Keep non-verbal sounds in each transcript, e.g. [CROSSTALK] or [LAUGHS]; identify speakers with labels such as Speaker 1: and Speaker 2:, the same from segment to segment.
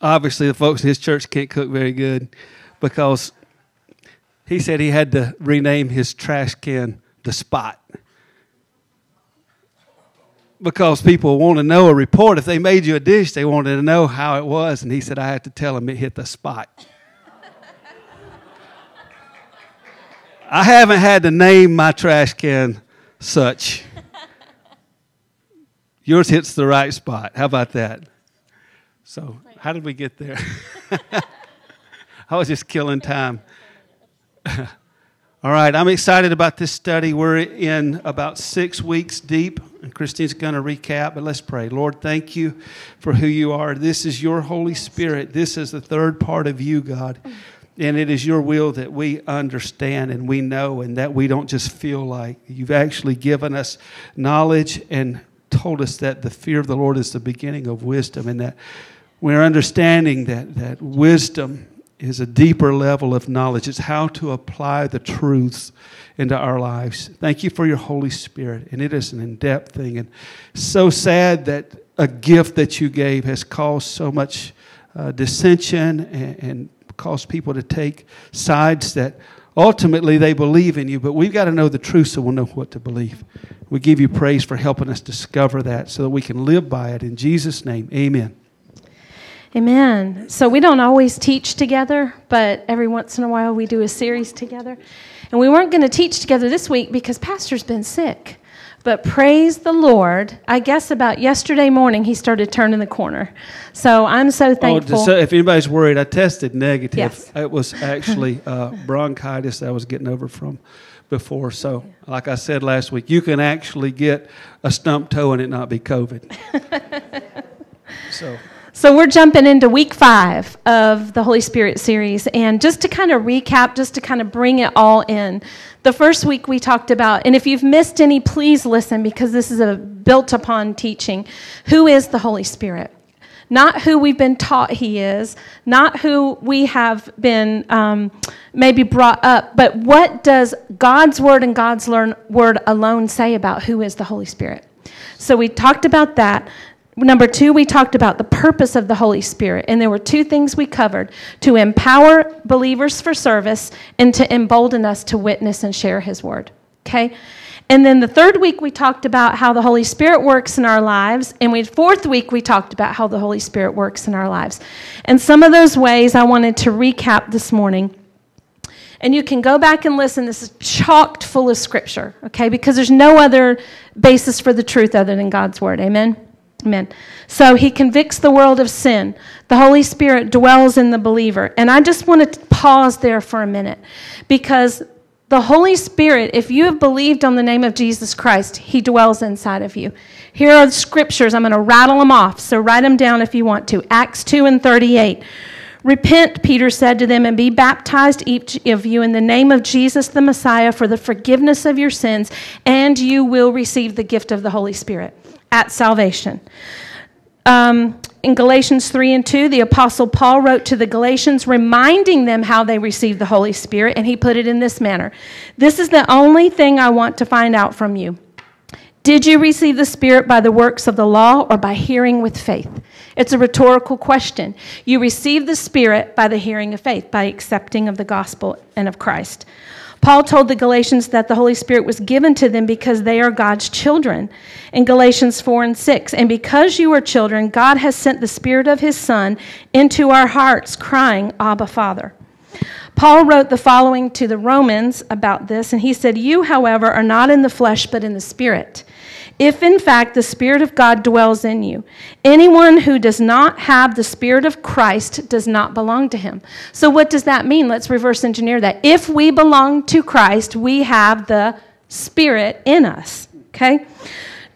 Speaker 1: obviously the folks in his church can't cook very good because he said he had to rename his trash can the spot because people want to know a report if they made you a dish they wanted to know how it was and he said i had to tell them it hit the spot i haven't had to name my trash can such yours hits the right spot how about that so how did we get there? [LAUGHS] I was just killing time. [LAUGHS] All right, I'm excited about this study. We're in about six weeks deep, and Christine's going to recap, but let's pray. Lord, thank you for who you are. This is your Holy Spirit. This is the third part of you, God. And it is your will that we understand and we know, and that we don't just feel like. You've actually given us knowledge and told us that the fear of the Lord is the beginning of wisdom, and that we're understanding that, that wisdom is a deeper level of knowledge. It's how to apply the truths into our lives. Thank you for your Holy Spirit. And it is an in depth thing. And so sad that a gift that you gave has caused so much uh, dissension and, and caused people to take sides that ultimately they believe in you. But we've got to know the truth so we'll know what to believe. We give you praise for helping us discover that so that we can live by it. In Jesus' name, amen.
Speaker 2: Amen. So we don't always teach together, but every once in a while we do a series together. And we weren't going to teach together this week because Pastor's been sick. But praise the Lord. I guess about yesterday morning he started turning the corner. So I'm so oh, thankful.
Speaker 1: Oh, so if anybody's worried, I tested negative. Yes. It was actually uh, bronchitis I was getting over from before. So, like I said last week, you can actually get a stump toe and it not be COVID.
Speaker 2: [LAUGHS] so. So, we're jumping into week five of the Holy Spirit series. And just to kind of recap, just to kind of bring it all in, the first week we talked about, and if you've missed any, please listen because this is a built upon teaching. Who is the Holy Spirit? Not who we've been taught he is, not who we have been um, maybe brought up, but what does God's word and God's learn, word alone say about who is the Holy Spirit? So we talked about that. Number two, we talked about the purpose of the Holy Spirit, and there were two things we covered to empower believers for service and to embolden us to witness and share His word. Okay? And then the third week, we talked about how the Holy Spirit works in our lives. And we, fourth week, we talked about how the Holy Spirit works in our lives. And some of those ways I wanted to recap this morning. And you can go back and listen. This is chocked full of scripture, okay? Because there's no other basis for the truth other than God's word. Amen? Amen. So he convicts the world of sin. The Holy Spirit dwells in the believer. And I just want to pause there for a minute because the Holy Spirit, if you have believed on the name of Jesus Christ, he dwells inside of you. Here are the scriptures. I'm going to rattle them off. So write them down if you want to. Acts 2 and 38. Repent, Peter said to them, and be baptized, each of you, in the name of Jesus the Messiah for the forgiveness of your sins, and you will receive the gift of the Holy Spirit at salvation. Um, in Galatians 3 and 2, the Apostle Paul wrote to the Galatians, reminding them how they received the Holy Spirit, and he put it in this manner This is the only thing I want to find out from you. Did you receive the Spirit by the works of the law or by hearing with faith? It's a rhetorical question. You receive the Spirit by the hearing of faith, by accepting of the gospel and of Christ. Paul told the Galatians that the Holy Spirit was given to them because they are God's children in Galatians 4 and 6. And because you are children, God has sent the Spirit of His Son into our hearts, crying, Abba, Father. Paul wrote the following to the Romans about this, and he said, You, however, are not in the flesh, but in the Spirit if in fact the Spirit of God dwells in you. Anyone who does not have the Spirit of Christ does not belong to him. So, what does that mean? Let's reverse engineer that. If we belong to Christ, we have the Spirit in us, okay?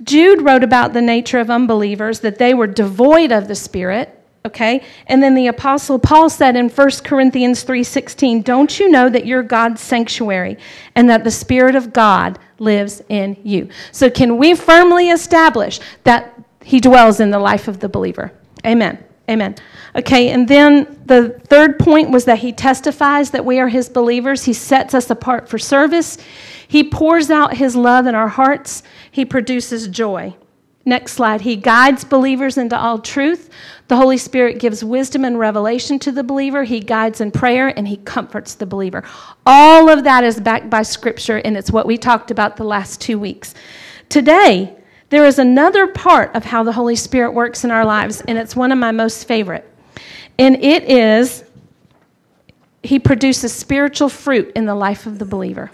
Speaker 2: Jude wrote about the nature of unbelievers, that they were devoid of the Spirit, okay and then the apostle paul said in 1 corinthians 3.16 don't you know that you're god's sanctuary and that the spirit of god lives in you. So, can we firmly establish that He dwells in the life of the believer? Amen. Amen. Okay, and then the third point was that he testifies that we are his believers. He sets us apart for service. He pours out his love in our hearts. He produces joy. Next slide. He guides believers into all truth. The Holy Spirit gives wisdom and revelation to the believer. He guides in prayer and he comforts the believer. All of that is backed by Scripture, and it's what we talked about the last two weeks. Today, there is another part of how the Holy Spirit works in our lives, and it's one of my most favorite. And it is, he produces spiritual fruit in the life of the believer.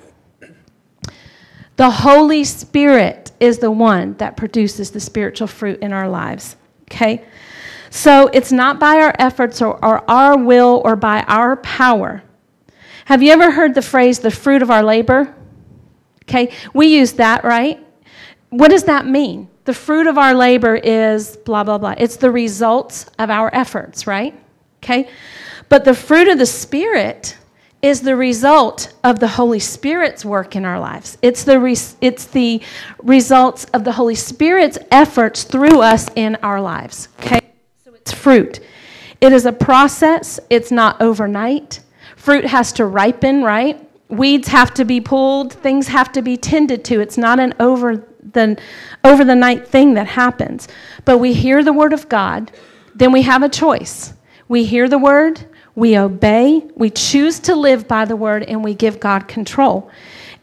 Speaker 2: The Holy Spirit is the one that produces the spiritual fruit in our lives. Okay? So it's not by our efforts or, or our will or by our power. Have you ever heard the phrase the fruit of our labor? Okay, we use that, right? What does that mean? The fruit of our labor is blah, blah, blah. It's the results of our efforts, right? Okay, but the fruit of the Spirit is the result of the Holy Spirit's work in our lives. It's the, re- it's the results of the Holy Spirit's efforts through us in our lives. Okay? So it's fruit. It is a process, it's not overnight. Fruit has to ripen, right? Weeds have to be pulled, things have to be tended to. It's not an over the, over the night thing that happens. But we hear the Word of God, then we have a choice. We hear the Word, we obey, we choose to live by the word, and we give God control.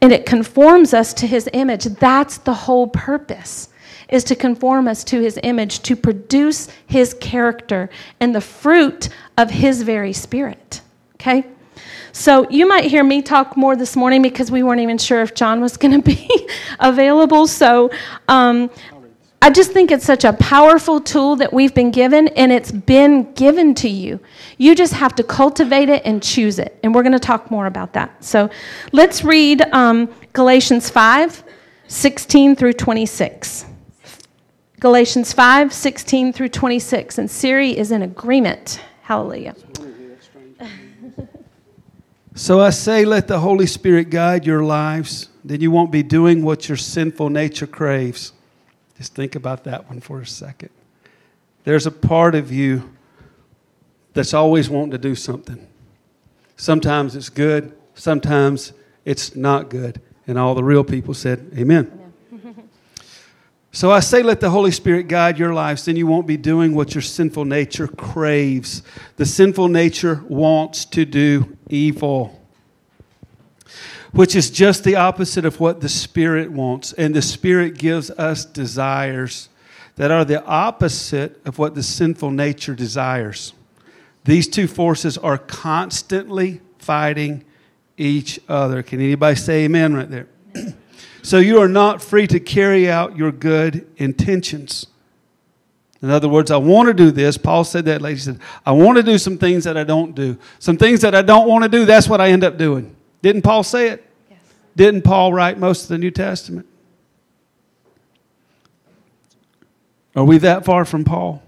Speaker 2: And it conforms us to his image. That's the whole purpose is to conform us to his image, to produce his character and the fruit of his very spirit. Okay? So you might hear me talk more this morning because we weren't even sure if John was going [LAUGHS] to be available. So um, I just think it's such a powerful tool that we've been given, and it's been given to you. You just have to cultivate it and choose it. And we're going to talk more about that. So let's read um, Galatians 5 16 through 26. Galatians 5 16 through 26. And Siri is in agreement. Hallelujah.
Speaker 1: So I say, let the Holy Spirit guide your lives, then you won't be doing what your sinful nature craves. Just think about that one for a second. There's a part of you that's always wanting to do something. Sometimes it's good, sometimes it's not good. And all the real people said, Amen. [LAUGHS] so I say, let the Holy Spirit guide your lives, then you won't be doing what your sinful nature craves. The sinful nature wants to do evil which is just the opposite of what the Spirit wants. And the Spirit gives us desires that are the opposite of what the sinful nature desires. These two forces are constantly fighting each other. Can anybody say amen right there? [CLEARS THROAT] so you are not free to carry out your good intentions. In other words, I want to do this. Paul said that lady said, I want to do some things that I don't do. Some things that I don't want to do, that's what I end up doing. Didn't Paul say it? Didn't Paul write most of the New Testament? Are we that far from Paul?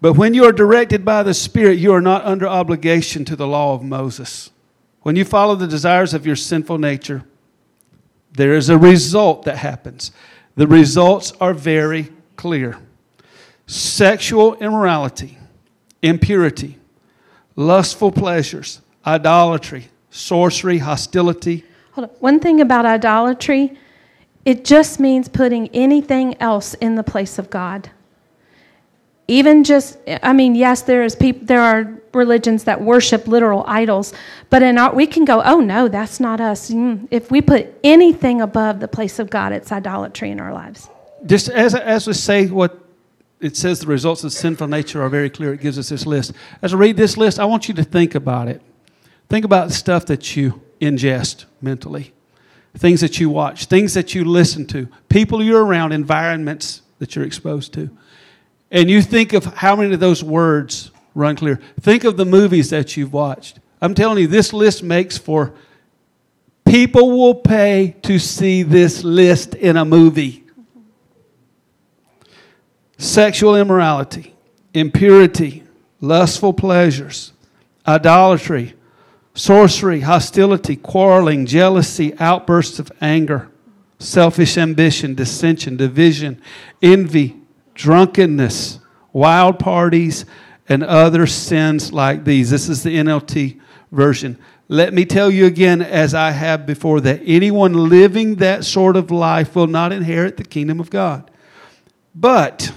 Speaker 1: But when you are directed by the Spirit, you are not under obligation to the law of Moses. When you follow the desires of your sinful nature, there is a result that happens. The results are very clear sexual immorality, impurity, lustful pleasures, idolatry, sorcery, hostility,
Speaker 2: Hold on. One thing about idolatry, it just means putting anything else in the place of God. Even just, I mean, yes, there is people, there are religions that worship literal idols, but in our, we can go, oh no, that's not us. Mm, if we put anything above the place of God, it's idolatry in our lives.
Speaker 1: Just as as we say what it says the results of sinful nature are very clear. It gives us this list. As I read this list, I want you to think about it. Think about stuff that you ingest mentally, things that you watch, things that you listen to, people you're around, environments that you're exposed to. And you think of how many of those words run clear. Think of the movies that you've watched. I'm telling you, this list makes for people will pay to see this list in a movie. Sexual immorality, impurity, lustful pleasures, idolatry, sorcery, hostility, quarreling, jealousy, outbursts of anger, selfish ambition, dissension, division, envy, drunkenness, wild parties, and other sins like these. This is the NLT version. Let me tell you again, as I have before, that anyone living that sort of life will not inherit the kingdom of God. But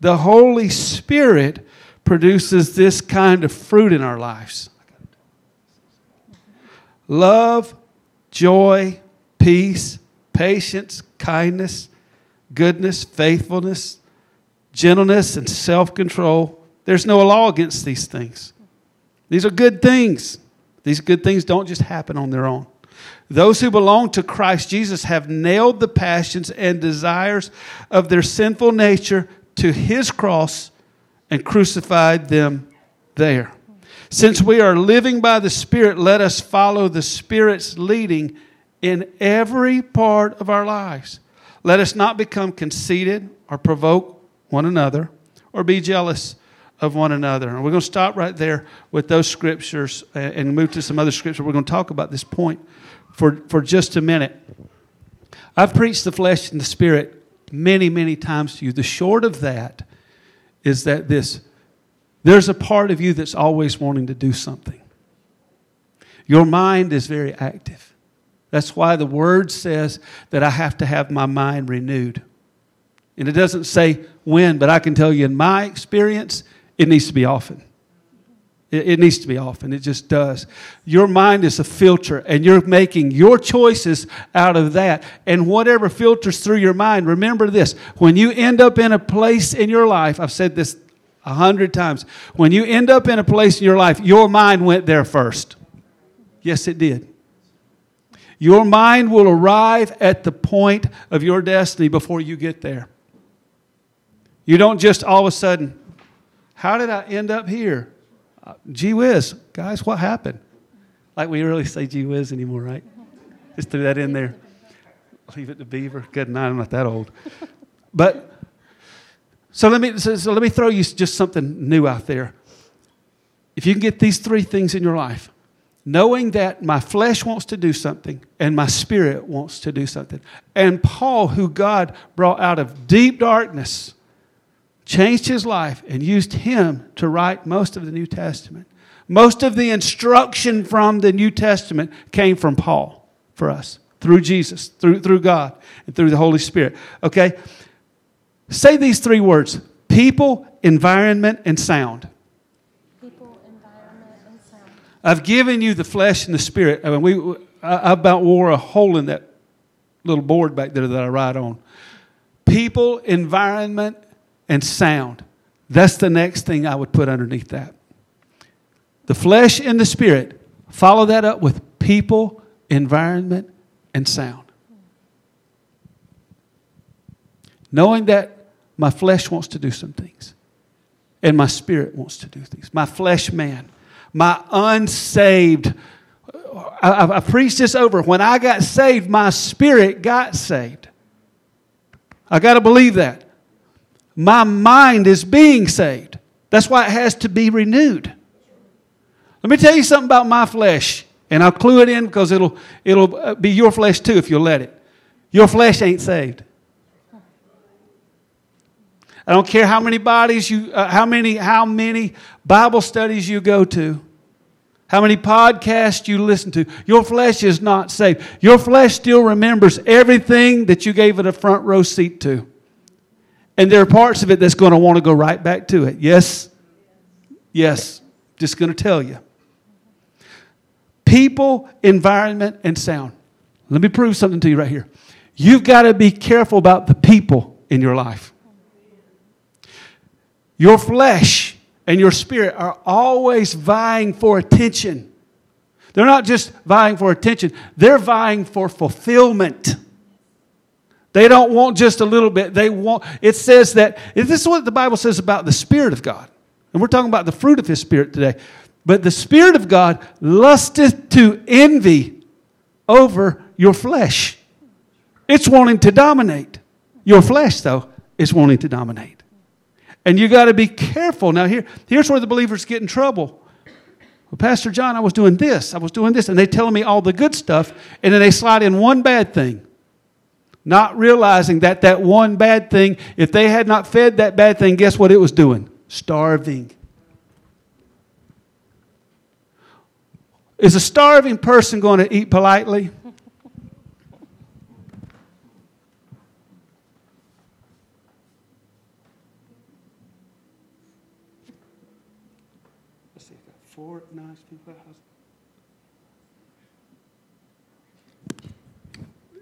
Speaker 1: the Holy Spirit produces this kind of fruit in our lives love, joy, peace, patience, kindness, goodness, faithfulness, gentleness, and self control. There's no law against these things. These are good things. These good things don't just happen on their own. Those who belong to Christ Jesus have nailed the passions and desires of their sinful nature to his cross and crucified them there. Since we are living by the Spirit, let us follow the Spirit's leading in every part of our lives. Let us not become conceited or provoke one another or be jealous of one another. And we're going to stop right there with those scriptures and move to some other scripture. We're going to talk about this point for, for just a minute. I've preached the flesh and the spirit many, many times to you. The short of that is that this there's a part of you that's always wanting to do something. Your mind is very active. That's why the word says that I have to have my mind renewed. And it doesn't say when, but I can tell you in my experience, it needs to be often. It, needs to be often. It just does. Your mind is a filter, and you're making your choices out of that. And whatever filters through your mind, remember this when you end up in a place in your life, I've said this a hundred times. When you end up in a place in your life, your mind went there first. Yes, it did. Your mind will arrive at the point of your destiny before you get there. You don't just all of a sudden, how did I end up here? Uh, gee whiz, guys, what happened? Like we really say gee whiz anymore, right? Just threw that in there. Leave it to Beaver. Good night, I'm not that old. But so let me, so, so let me throw you just something new out there. If you can get these three things in your life, knowing that my flesh wants to do something and my spirit wants to do something. And Paul, who God brought out of deep darkness, changed his life and used him to write most of the New Testament. Most of the instruction from the New Testament came from Paul for us through Jesus, through, through God, and through the Holy Spirit. Okay? Say these three words people, environment, and sound. I've given you the flesh and the spirit. I mean, we, I about wore a hole in that little board back there that I ride on. People, environment, and sound. That's the next thing I would put underneath that. The flesh and the spirit. Follow that up with people, environment, and sound. Knowing that my flesh wants to do some things, and my spirit wants to do things. My flesh man, my unsaved. I, I, I preached this over. When I got saved, my spirit got saved. I got to believe that. My mind is being saved. That's why it has to be renewed. Let me tell you something about my flesh, and I'll clue it in because it'll, it'll be your flesh too if you'll let it. Your flesh ain't saved. I don't care how many bodies you, uh, how many, how many Bible studies you go to, how many podcasts you listen to. Your flesh is not saved. Your flesh still remembers everything that you gave it a front row seat to. And there are parts of it that's going to want to go right back to it. Yes? Yes. Just going to tell you. People, environment, and sound. Let me prove something to you right here. You've got to be careful about the people in your life. Your flesh and your spirit are always vying for attention. They're not just vying for attention, they're vying for fulfillment. They don't want just a little bit. They want, it says that, this is what the Bible says about the Spirit of God. And we're talking about the fruit of His Spirit today. But the Spirit of God lusteth to envy over your flesh. It's wanting to dominate. Your flesh, though, is wanting to dominate. And you got to be careful. Now, here, here's where the believers get in trouble. Well, Pastor John, I was doing this, I was doing this, and they telling me all the good stuff, and then they slide in one bad thing. Not realizing that that one bad thing, if they had not fed that bad thing, guess what it was doing? Starving. Is a starving person going to eat politely?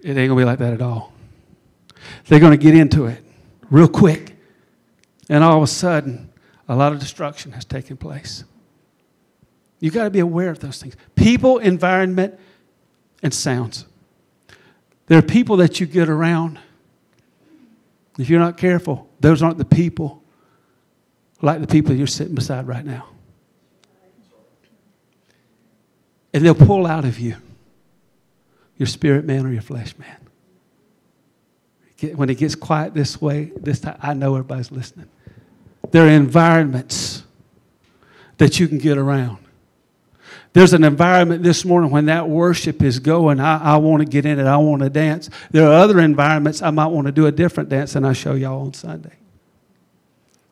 Speaker 1: It ain't going to be like that at all. They're going to get into it real quick. And all of a sudden, a lot of destruction has taken place. You've got to be aware of those things people, environment, and sounds. There are people that you get around. If you're not careful, those aren't the people like the people you're sitting beside right now. And they'll pull out of you your spirit man or your flesh man. When it gets quiet this way, this time, I know everybody's listening. There are environments that you can get around. There's an environment this morning when that worship is going, I, I want to get in it, I want to dance. There are other environments I might want to do a different dance than I show y'all on Sunday.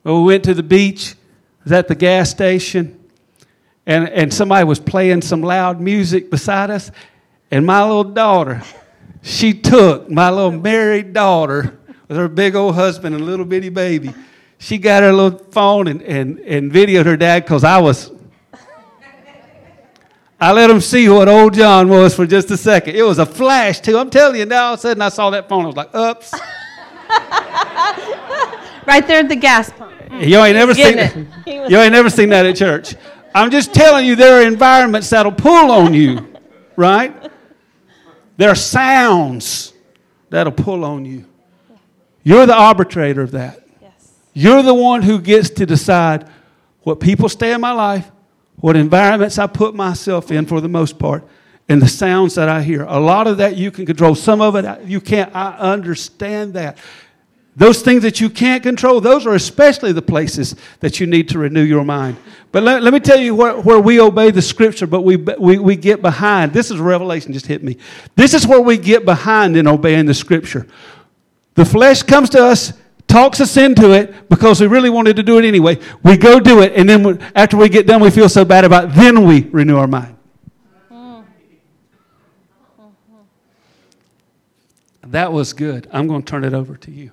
Speaker 1: we went to the beach, was at the gas station, and, and somebody was playing some loud music beside us, and my little daughter, she took my little married daughter with her big old husband and little bitty baby. She got her little phone and, and, and videoed her dad because I was. I let him see what old John was for just a second. It was a flash, too. I'm telling you, now all of a sudden I saw that phone. I was like, oops. [LAUGHS]
Speaker 2: right there at the gas pump. Mm.
Speaker 1: You ain't never seen that. You ain't never seen that at church. I'm just telling you, there are environments that'll pull on you, right? There are sounds that'll pull on you. You're the arbitrator of that. Yes. You're the one who gets to decide what people stay in my life, what environments I put myself in for the most part, and the sounds that I hear. A lot of that you can control, some of it you can't. I understand that. Those things that you can't control, those are especially the places that you need to renew your mind. But let, let me tell you where, where, we obey the scripture, but we, we, we get behind. This is Revelation, just hit me. This is where we get behind in obeying the scripture. The flesh comes to us, talks us into it because we really wanted to do it anyway. We go do it, and then we, after we get done, we feel so bad about it. Then we renew our mind. That was good. I'm going to turn it over to you.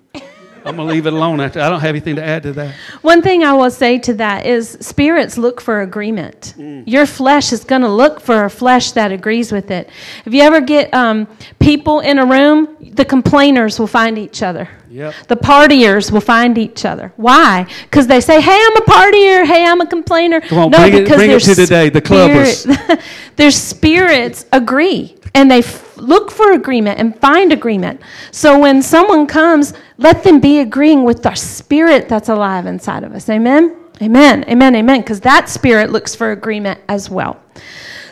Speaker 1: I'm going to leave it alone. I don't have anything to add to that.
Speaker 2: One thing I will say to that is spirits look for agreement. Mm. Your flesh is going to look for a flesh that agrees with it. If you ever get um, people in a room, the complainers will find each other. Yep. The partiers will find each other. Why? Because they say, "Hey, I'm a partier. Hey, I'm a complainer."
Speaker 1: Come on, no, bring because it, bring it to today. The clubbers. [LAUGHS]
Speaker 2: their spirits agree, and they look for agreement and find agreement. So when someone comes, let them be agreeing with the spirit that's alive inside of us. Amen? Amen, amen, amen. Because that spirit looks for agreement as well.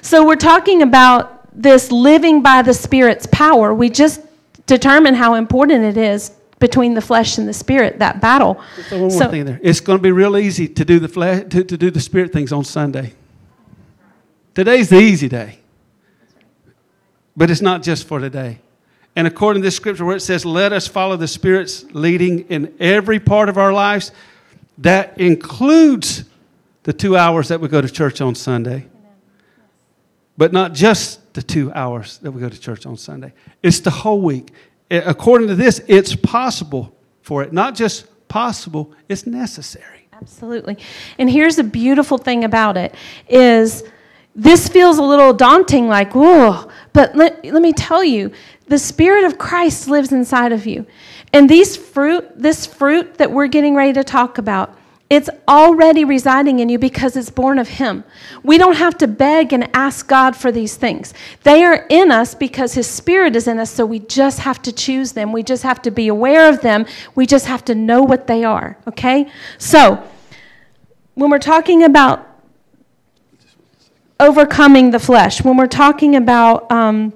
Speaker 2: So we're talking about this living by the spirit's power. We just determine how important it is between the flesh and the spirit that battle. one more
Speaker 1: so, thing there. It's going to be real easy to do the flesh to, to do the spirit things on Sunday. Today's the easy day. But it's not just for today. And according to this scripture where it says, let us follow the Spirit's leading in every part of our lives, that includes the two hours that we go to church on Sunday. But not just the two hours that we go to church on Sunday, it's the whole week. According to this, it's possible for it. Not just possible, it's necessary.
Speaker 2: Absolutely. And here's the beautiful thing about it is this feels a little daunting, like, whoa, but let, let me tell you, the Spirit of Christ lives inside of you. And these fruit, this fruit that we're getting ready to talk about, it's already residing in you because it's born of Him. We don't have to beg and ask God for these things. They are in us because His Spirit is in us, so we just have to choose them. We just have to be aware of them. We just have to know what they are, okay? So, when we're talking about overcoming the flesh, when we're talking about um,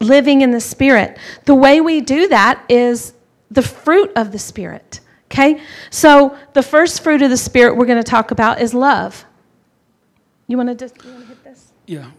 Speaker 2: living in the Spirit, the way we do that is the fruit of the Spirit. Okay? So the first fruit of the Spirit we're going to talk about is love. You want to just hit this?
Speaker 1: Yeah.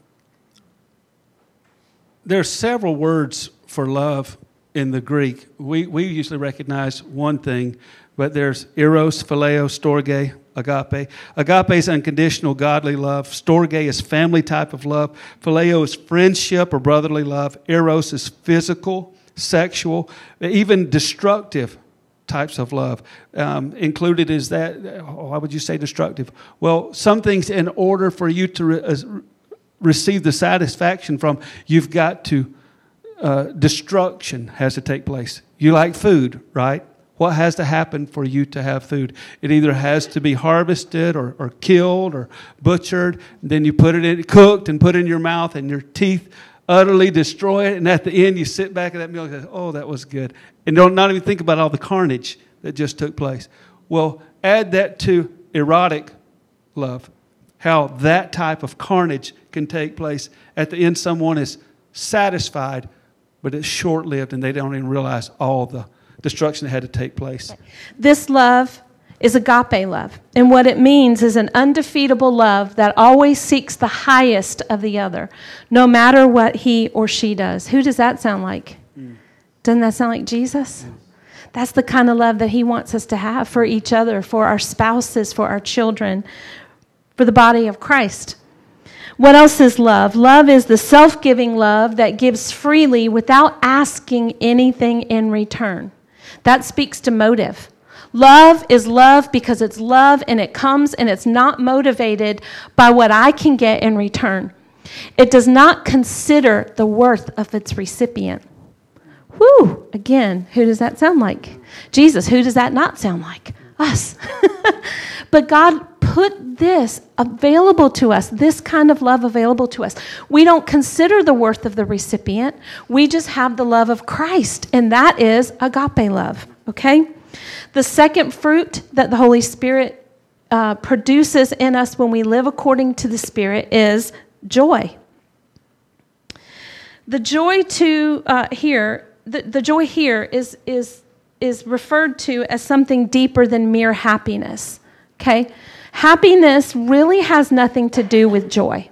Speaker 1: There are several words for love in the Greek. We, we usually recognize one thing, but there's eros, phileo, storge, agape. Agape is unconditional godly love. Storge is family type of love. Phileo is friendship or brotherly love. Eros is physical, sexual, even destructive types of love. Um, included is that, uh, why would you say destructive? Well, some things in order for you to re- uh, receive the satisfaction from, you've got to, uh, destruction has to take place. You like food, right? what has to happen for you to have food? It either has to be harvested or, or killed or butchered. Then you put it in, cooked and put it in your mouth, and your teeth utterly destroy it. And at the end, you sit back at that meal and say, Oh, that was good. And don't not even think about all the carnage that just took place. Well, add that to erotic love, how that type of carnage can take place. At the end, someone is satisfied, but it's short lived, and they don't even realize all the destruction that had to take place.
Speaker 2: This love is agape love. And what it means is an undefeatable love that always seeks the highest of the other, no matter what he or she does. Who does that sound like? Mm. Doesn't that sound like Jesus? That's the kind of love that he wants us to have for each other, for our spouses, for our children, for the body of Christ. What else is love? Love is the self giving love that gives freely without asking anything in return. That speaks to motive. Love is love because it's love and it comes and it's not motivated by what I can get in return. It does not consider the worth of its recipient. Whoo! Again, who does that sound like? Jesus. Who does that not sound like? Us. [LAUGHS] but God put this available to us, this kind of love available to us. We don't consider the worth of the recipient, we just have the love of Christ, and that is agape love, okay? The second fruit that the Holy Spirit uh, produces in us when we live according to the Spirit is joy. The joy to uh, here, the, the joy here is is is referred to as something deeper than mere happiness. Okay? Happiness really has nothing to do with joy.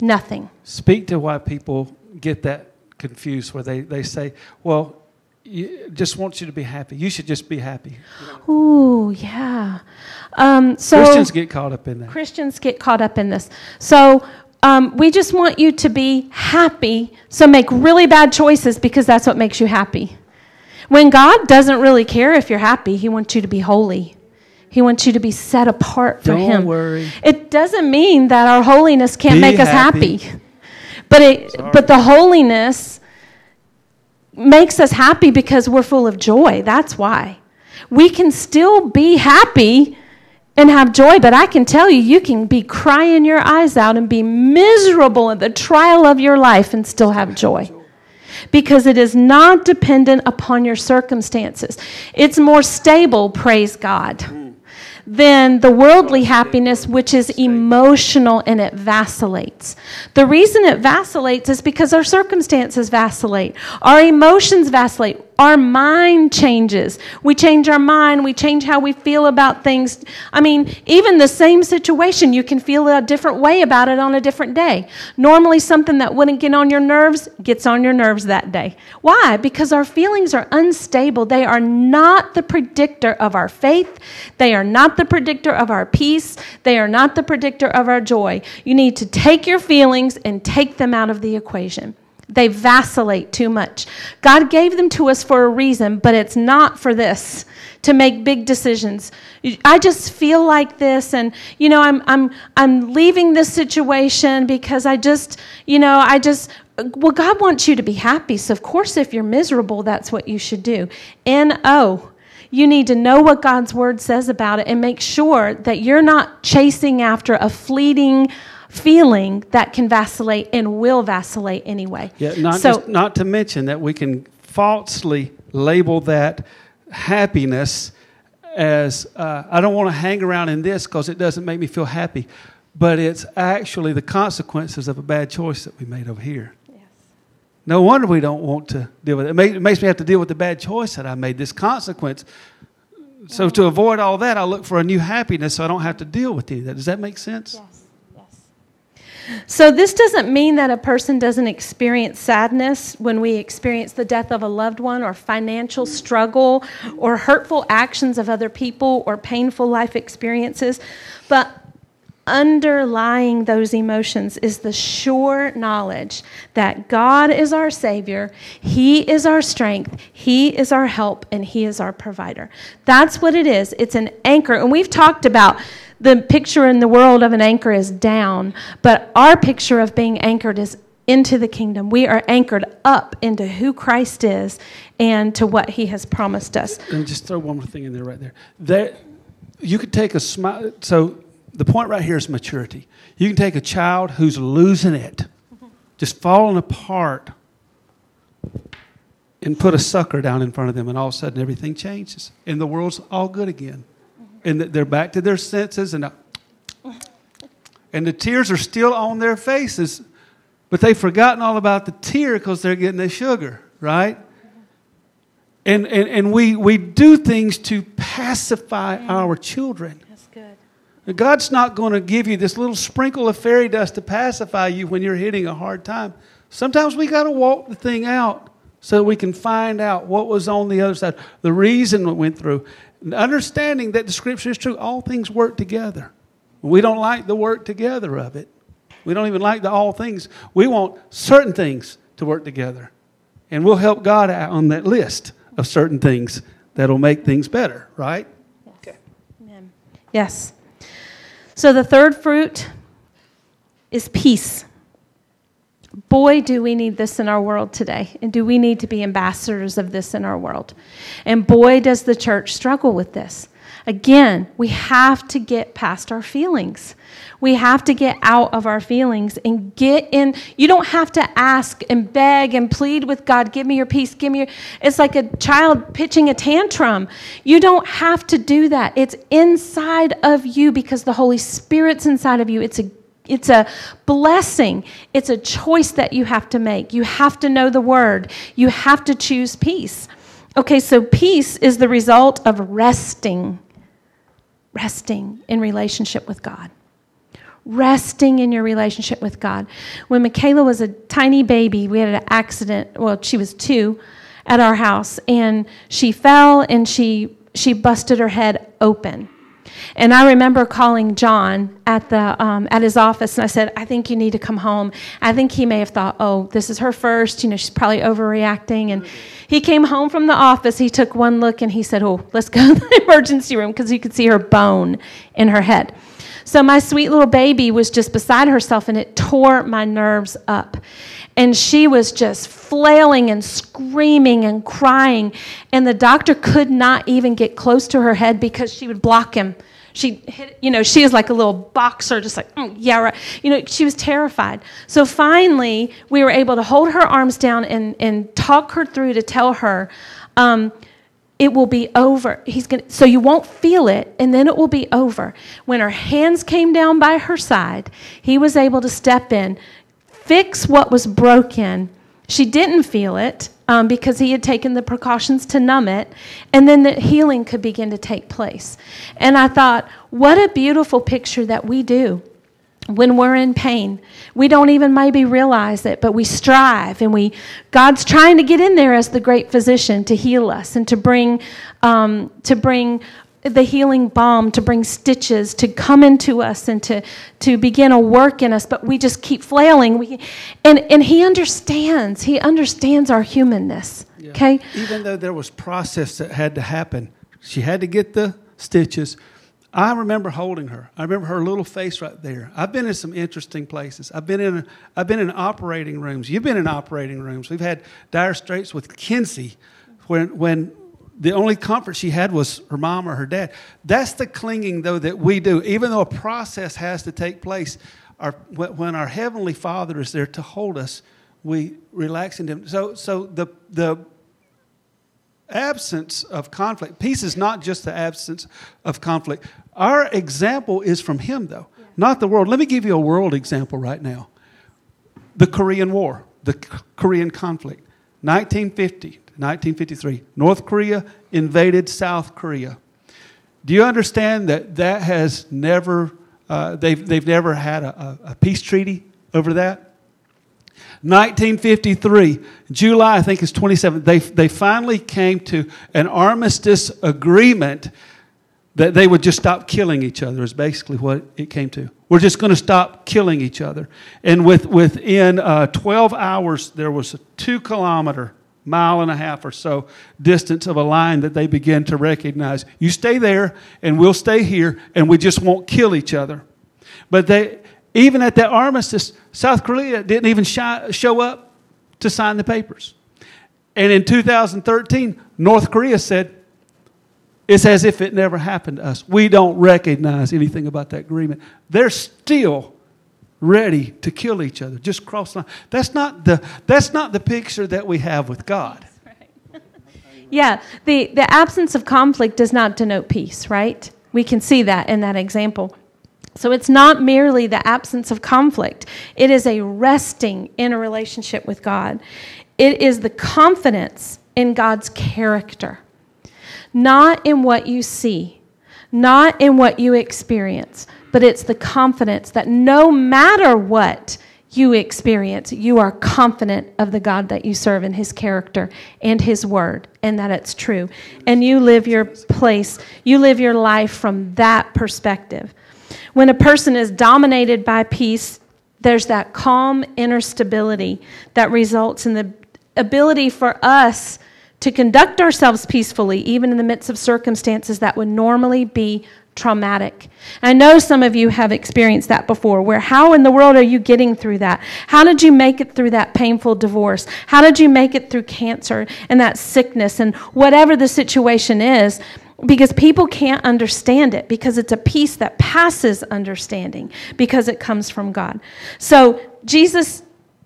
Speaker 2: Nothing.
Speaker 1: Speak to why people get that confused, where they, they say, well, you, just wants you to be happy. You should just be happy.
Speaker 2: Ooh, yeah.
Speaker 1: Um, so Christians get caught up in that.
Speaker 2: Christians get caught up in this. So um, we just want you to be happy. So make really bad choices because that's what makes you happy. When God doesn't really care if you're happy, He wants you to be holy. He wants you to be set apart for
Speaker 1: Don't
Speaker 2: Him.
Speaker 1: Worry.
Speaker 2: It doesn't mean that our holiness can't be make us happy, but it, but the holiness makes us happy because we're full of joy. That's why we can still be happy and have joy. But I can tell you, you can be crying your eyes out and be miserable at the trial of your life and still have joy. Because it is not dependent upon your circumstances, it's more stable, praise God. Then the worldly happiness, which is emotional and it vacillates. The reason it vacillates is because our circumstances vacillate, our emotions vacillate. Our mind changes. We change our mind. We change how we feel about things. I mean, even the same situation, you can feel a different way about it on a different day. Normally, something that wouldn't get on your nerves gets on your nerves that day. Why? Because our feelings are unstable. They are not the predictor of our faith. They are not the predictor of our peace. They are not the predictor of our joy. You need to take your feelings and take them out of the equation. They vacillate too much. God gave them to us for a reason, but it's not for this to make big decisions. I just feel like this and you know I'm I'm I'm leaving this situation because I just, you know, I just well God wants you to be happy. So of course if you're miserable, that's what you should do. N O you need to know what God's word says about it and make sure that you're not chasing after a fleeting feeling that can vacillate and will vacillate anyway.
Speaker 1: Yeah, not, so, just, not to mention that we can falsely label that happiness as uh, I don't want to hang around in this because it doesn't make me feel happy, but it's actually the consequences of a bad choice that we made over here. Yes. No wonder we don't want to deal with it. It, it makes me have to deal with the bad choice that I made, this consequence. So, to avoid all that, I look for a new happiness so I don't have to deal with any of that. Does that make sense?
Speaker 2: Yes. So, this doesn't mean that a person doesn't experience sadness when we experience the death of a loved one, or financial struggle, or hurtful actions of other people, or painful life experiences. But underlying those emotions is the sure knowledge that God is our Savior, He is our strength, He is our help, and He is our provider. That's what it is. It's an anchor. And we've talked about the picture in the world of an anchor is down, but our picture of being anchored is into the kingdom. We are anchored up into who Christ is and to what He has promised us.
Speaker 1: And just throw one more thing in there, right there. There, you could take a smile. So the point right here is maturity. You can take a child who's losing it, just falling apart, and put a sucker down in front of them, and all of a sudden everything changes, and the world's all good again. And they're back to their senses, and, uh, and the tears are still on their faces, but they've forgotten all about the tear because they're getting the sugar, right? And, and, and we, we do things to pacify our children. God's not going to give you this little sprinkle of fairy dust to pacify you when you're hitting a hard time. Sometimes we got to walk the thing out so we can find out what was on the other side, the reason we went through. And understanding that the scripture is true, all things work together. We don't like the work together of it. We don't even like the all things. We want certain things to work together. And we'll help God out on that list of certain things that'll make things better, right?
Speaker 2: Yes. Okay. Amen. Yes. So the third fruit is peace. Boy, do we need this in our world today, and do we need to be ambassadors of this in our world. And boy, does the church struggle with this. Again, we have to get past our feelings. We have to get out of our feelings and get in. You don't have to ask and beg and plead with God, give me your peace, give me your. It's like a child pitching a tantrum. You don't have to do that. It's inside of you because the Holy Spirit's inside of you. It's a it's a blessing. It's a choice that you have to make. You have to know the word. You have to choose peace. Okay, so peace is the result of resting resting in relationship with God. Resting in your relationship with God. When Michaela was a tiny baby, we had an accident. Well, she was two at our house, and she fell and she, she busted her head open. And I remember calling John at, the, um, at his office and I said, I think you need to come home. I think he may have thought, oh, this is her first. You know, she's probably overreacting. And he came home from the office. He took one look and he said, oh, let's go to the [LAUGHS] emergency room because you could see her bone in her head. So my sweet little baby was just beside herself and it tore my nerves up. And she was just flailing and screaming and crying. And the doctor could not even get close to her head because she would block him. She hit, you know, she is like a little boxer, just like, mm, yeah, right. You know, she was terrified. So finally, we were able to hold her arms down and, and talk her through to tell her, um, it will be over. He's going so you won't feel it and then it will be over. When her hands came down by her side, he was able to step in, fix what was broken. She didn't feel it um, because he had taken the precautions to numb it, and then the healing could begin to take place. And I thought, what a beautiful picture that we do when we're in pain. We don't even maybe realize it, but we strive and we, God's trying to get in there as the great physician to heal us and to bring, um, to bring the healing balm, to bring stitches, to come into us and to, to begin a work in us, but we just keep flailing. We, and, and He understands, He understands our humanness. Yeah. Okay?
Speaker 1: Even though there was process that had to happen, she had to get the stitches I remember holding her. I remember her little face right there. I've been in some interesting places. I've been in I've been in operating rooms. You've been in operating rooms. We've had dire straits with Kinsey when when the only comfort she had was her mom or her dad. That's the clinging though that we do. Even though a process has to take place, our, when our heavenly Father is there to hold us, we relax into him. So so the the absence of conflict. Peace is not just the absence of conflict. Our example is from Him, though, yeah. not the world. Let me give you a world example right now the Korean War, the K- Korean conflict, 1950 1953. North Korea invaded South Korea. Do you understand that that has never, uh, they've, they've never had a, a, a peace treaty over that? 1953, July, I think is 27, they, they finally came to an armistice agreement that they would just stop killing each other, is basically what it came to. We're just going to stop killing each other. And with, within uh, 12 hours, there was a two kilometer, mile and a half or so distance of a line that they began to recognize. You stay there, and we'll stay here, and we just won't kill each other. But they, even at that armistice, South Korea didn't even shy, show up to sign the papers. And in 2013, North Korea said, it's as if it never happened to us. We don't recognize anything about that agreement. They're still ready to kill each other, just cross line. That's not the that's not the picture that we have with God. Right.
Speaker 2: yeah, the, the absence of conflict does not denote peace, right? We can see that in that example. So it's not merely the absence of conflict, it is a resting in a relationship with God. It is the confidence in God's character not in what you see, not in what you experience, but it's the confidence that no matter what you experience, you are confident of the God that you serve and his character and his word and that it's true. And you live your place, you live your life from that perspective. When a person is dominated by peace, there's that calm inner stability that results in the ability for us to conduct ourselves peacefully, even in the midst of circumstances that would normally be traumatic. I know some of you have experienced that before, where how in the world are you getting through that? How did you make it through that painful divorce? How did you make it through cancer and that sickness and whatever the situation is? Because people can't understand it, because it's a peace that passes understanding, because it comes from God. So Jesus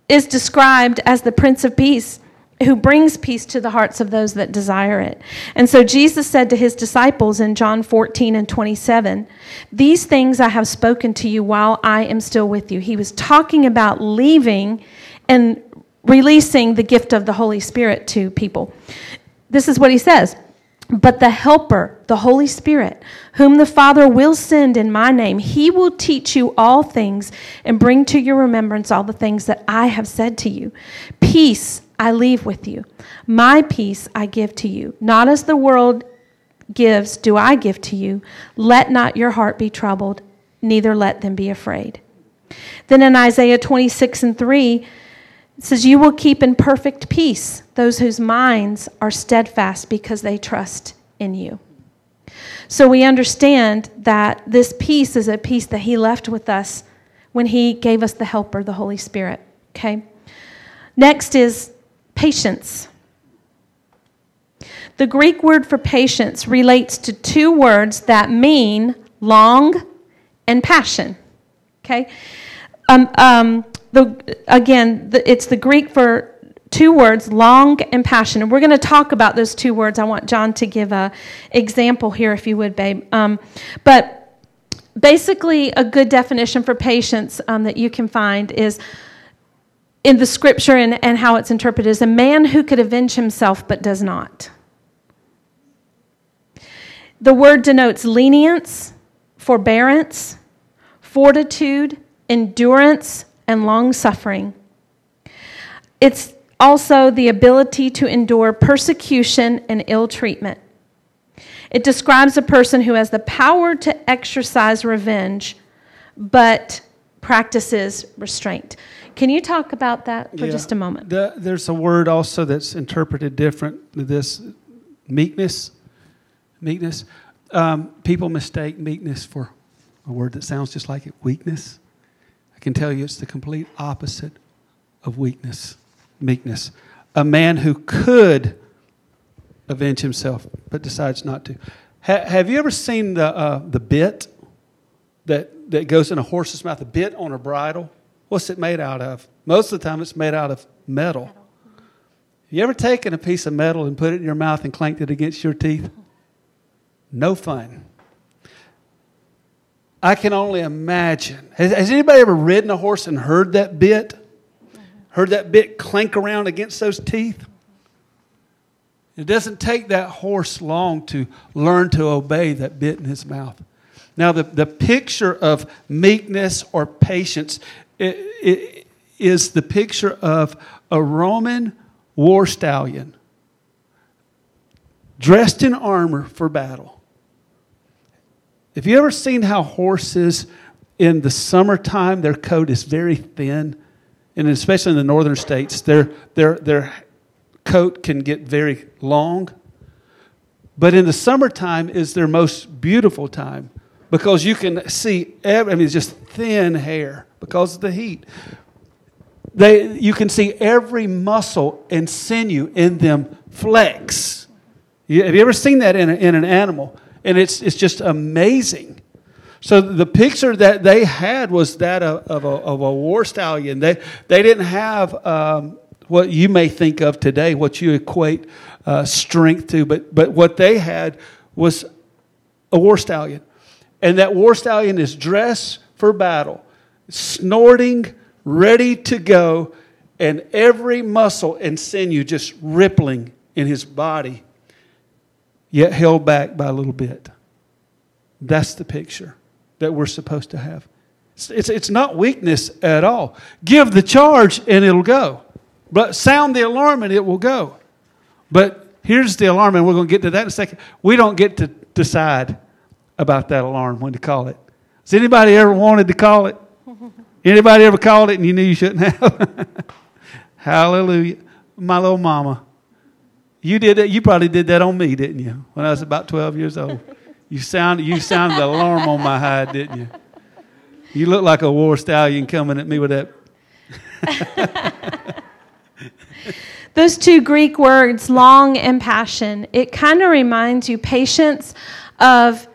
Speaker 2: is described as the Prince of Peace who brings peace to the hearts of those that desire it. And so Jesus said to his disciples in John 14 and 27, These things I have spoken to you while I am still with you. He was talking about leaving and releasing the gift of the Holy Spirit to people. This is what he says. But the Helper, the Holy Spirit, whom the Father will send in my name, he will teach you all things and bring to your remembrance all the things that I have said to you. Peace I leave with you. My peace I give to you. Not as the world gives, do I give to you. Let not your heart be troubled, neither let them be afraid. Then in Isaiah 26 and 3, it says, You will keep in perfect peace those whose minds are steadfast because they trust in you. So we understand that this peace is a peace that He left with us when He gave us the Helper, the Holy Spirit. Okay? Next is Patience. The Greek word for patience relates to two words that mean long and passion. Okay? Um, um, the, again, the, it's the Greek for two words, long and passion. And we're going to talk about those two words. I want John to give a example here, if you would, babe. Um, but basically, a good definition for patience um, that you can find is in the scripture and, and how it's interpreted is a man who could avenge himself but does not. The word denotes lenience, forbearance, fortitude, endurance, and long suffering. It's also the ability to endure persecution and ill treatment. It describes a person who has the power to exercise revenge but practices restraint. Can you talk about that for yeah. just a moment? The,
Speaker 1: there's a word also that's interpreted different. This meekness, meekness. Um, people mistake meekness for a word that sounds just like it, weakness. I can tell you it's the complete opposite of weakness, meekness. A man who could avenge himself but decides not to. Ha- have you ever seen the, uh, the bit that, that goes in a horse's mouth, A bit on a bridle? What's it made out of? Most of the time, it's made out of metal. metal. You ever taken a piece of metal and put it in your mouth and clanked it against your teeth? No fun. I can only imagine. Has, has anybody ever ridden a horse and heard that bit? Heard that bit clank around against those teeth? It doesn't take that horse long to learn to obey that bit in his mouth. Now, the, the picture of meekness or patience is the picture of a Roman war stallion dressed in armor for battle. Have you ever seen how horses in the summertime, their coat is very thin? And especially in the northern states, their, their, their coat can get very long. But in the summertime is their most beautiful time because you can see, every, I mean, just thin hair because of the heat. They, you can see every muscle and sinew in them flex. You, have you ever seen that in, a, in an animal? And it's, it's just amazing. So the picture that they had was that of, of, a, of a, war stallion. They, they didn't have um, what you may think of today, what you equate uh, strength to, but, but what they had was a war stallion. And that war stallion is dressed for battle snorting, ready to go, and every muscle and sinew just rippling in his body, yet held back by a little bit. That's the picture that we're supposed to have. It's, it's, it's not weakness at all. Give the charge and it'll go. But sound the alarm and it will go. But here's the alarm, and we're going to get to that in a second. We don't get to decide about that alarm when to call it. Has anybody ever wanted to call it? Anybody ever called it and you knew you shouldn't have? [LAUGHS] Hallelujah. My little mama. You did that. You probably did that on me, didn't you? When I was about 12 years old. You sounded, you sounded the alarm on my hide, didn't you? You look like a war stallion coming at me with that. [LAUGHS]
Speaker 2: Those two Greek words, long and passion, it kind of reminds you, patience, of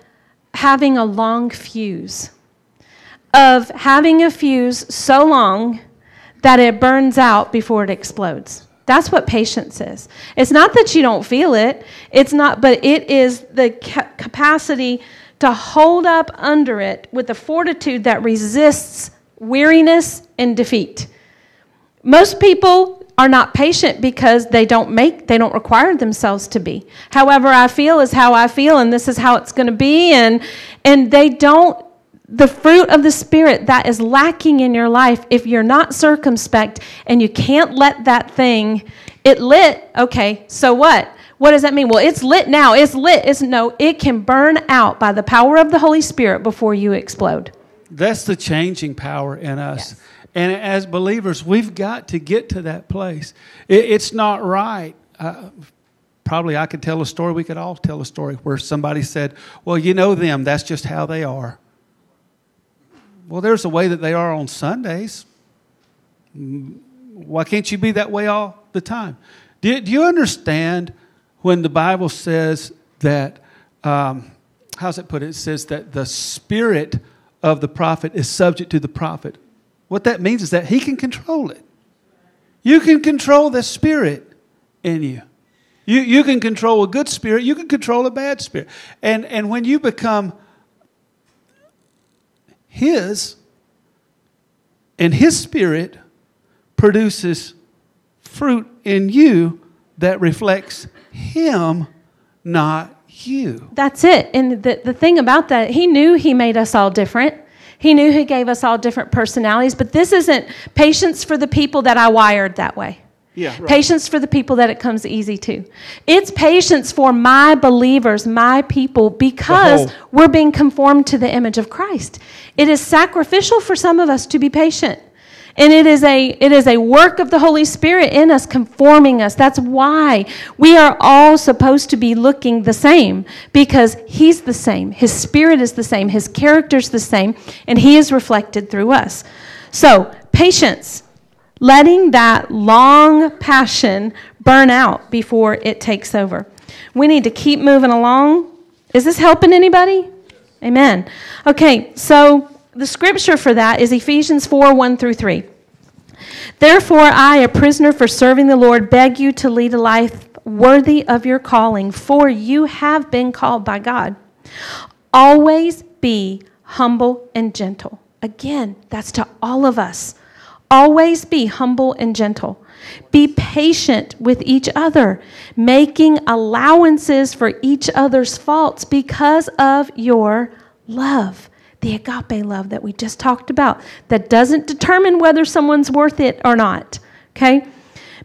Speaker 2: having a long fuse of having a fuse so long that it burns out before it explodes. That's what patience is. It's not that you don't feel it, it's not, but it is the ca- capacity to hold up under it with a fortitude that resists weariness and defeat. Most people are not patient because they don't make they don't require themselves to be. However I feel is how I feel and this is how it's going to be and and they don't the fruit of the Spirit that is lacking in your life, if you're not circumspect and you can't let that thing, it lit, okay, so what? What does that mean? Well, it's lit now. It's lit. It's no, it can burn out by the power of the Holy Spirit before you explode.
Speaker 1: That's the changing power in us. Yes. And as believers, we've got to get to that place. It, it's not right. Uh, probably I could tell a story, we could all tell a story where somebody said, Well, you know them, that's just how they are. Well, there's a way that they are on Sundays. Why can't you be that way all the time? Do you, do you understand when the Bible says that, um, how's it put it? It says that the spirit of the prophet is subject to the prophet. What that means is that he can control it. You can control the spirit in you. You, you can control a good spirit, you can control a bad spirit. And, and when you become his, and His Spirit produces fruit in you that reflects Him, not you.
Speaker 2: That's it. And the, the thing about that, He knew He made us all different. He knew He gave us all different personalities, but this isn't patience for the people that I wired that way. Yeah, right. Patience for the people that it comes easy to. It's patience for my believers, my people, because we're being conformed to the image of Christ. It is sacrificial for some of us to be patient. And it is a it is a work of the Holy Spirit in us conforming us. That's why we are all supposed to be looking the same because he's the same. His spirit is the same, his character's the same, and he is reflected through us. So, patience letting that long passion burn out before it takes over. We need to keep moving along. Is this helping anybody? Amen. Okay, so the scripture for that is Ephesians 4 1 through 3. Therefore, I, a prisoner for serving the Lord, beg you to lead a life worthy of your calling, for you have been called by God. Always be humble and gentle. Again, that's to all of us. Always be humble and gentle. Be patient with each other, making allowances for each other's faults because of your love. The agape love that we just talked about that doesn't determine whether someone's worth it or not. Okay?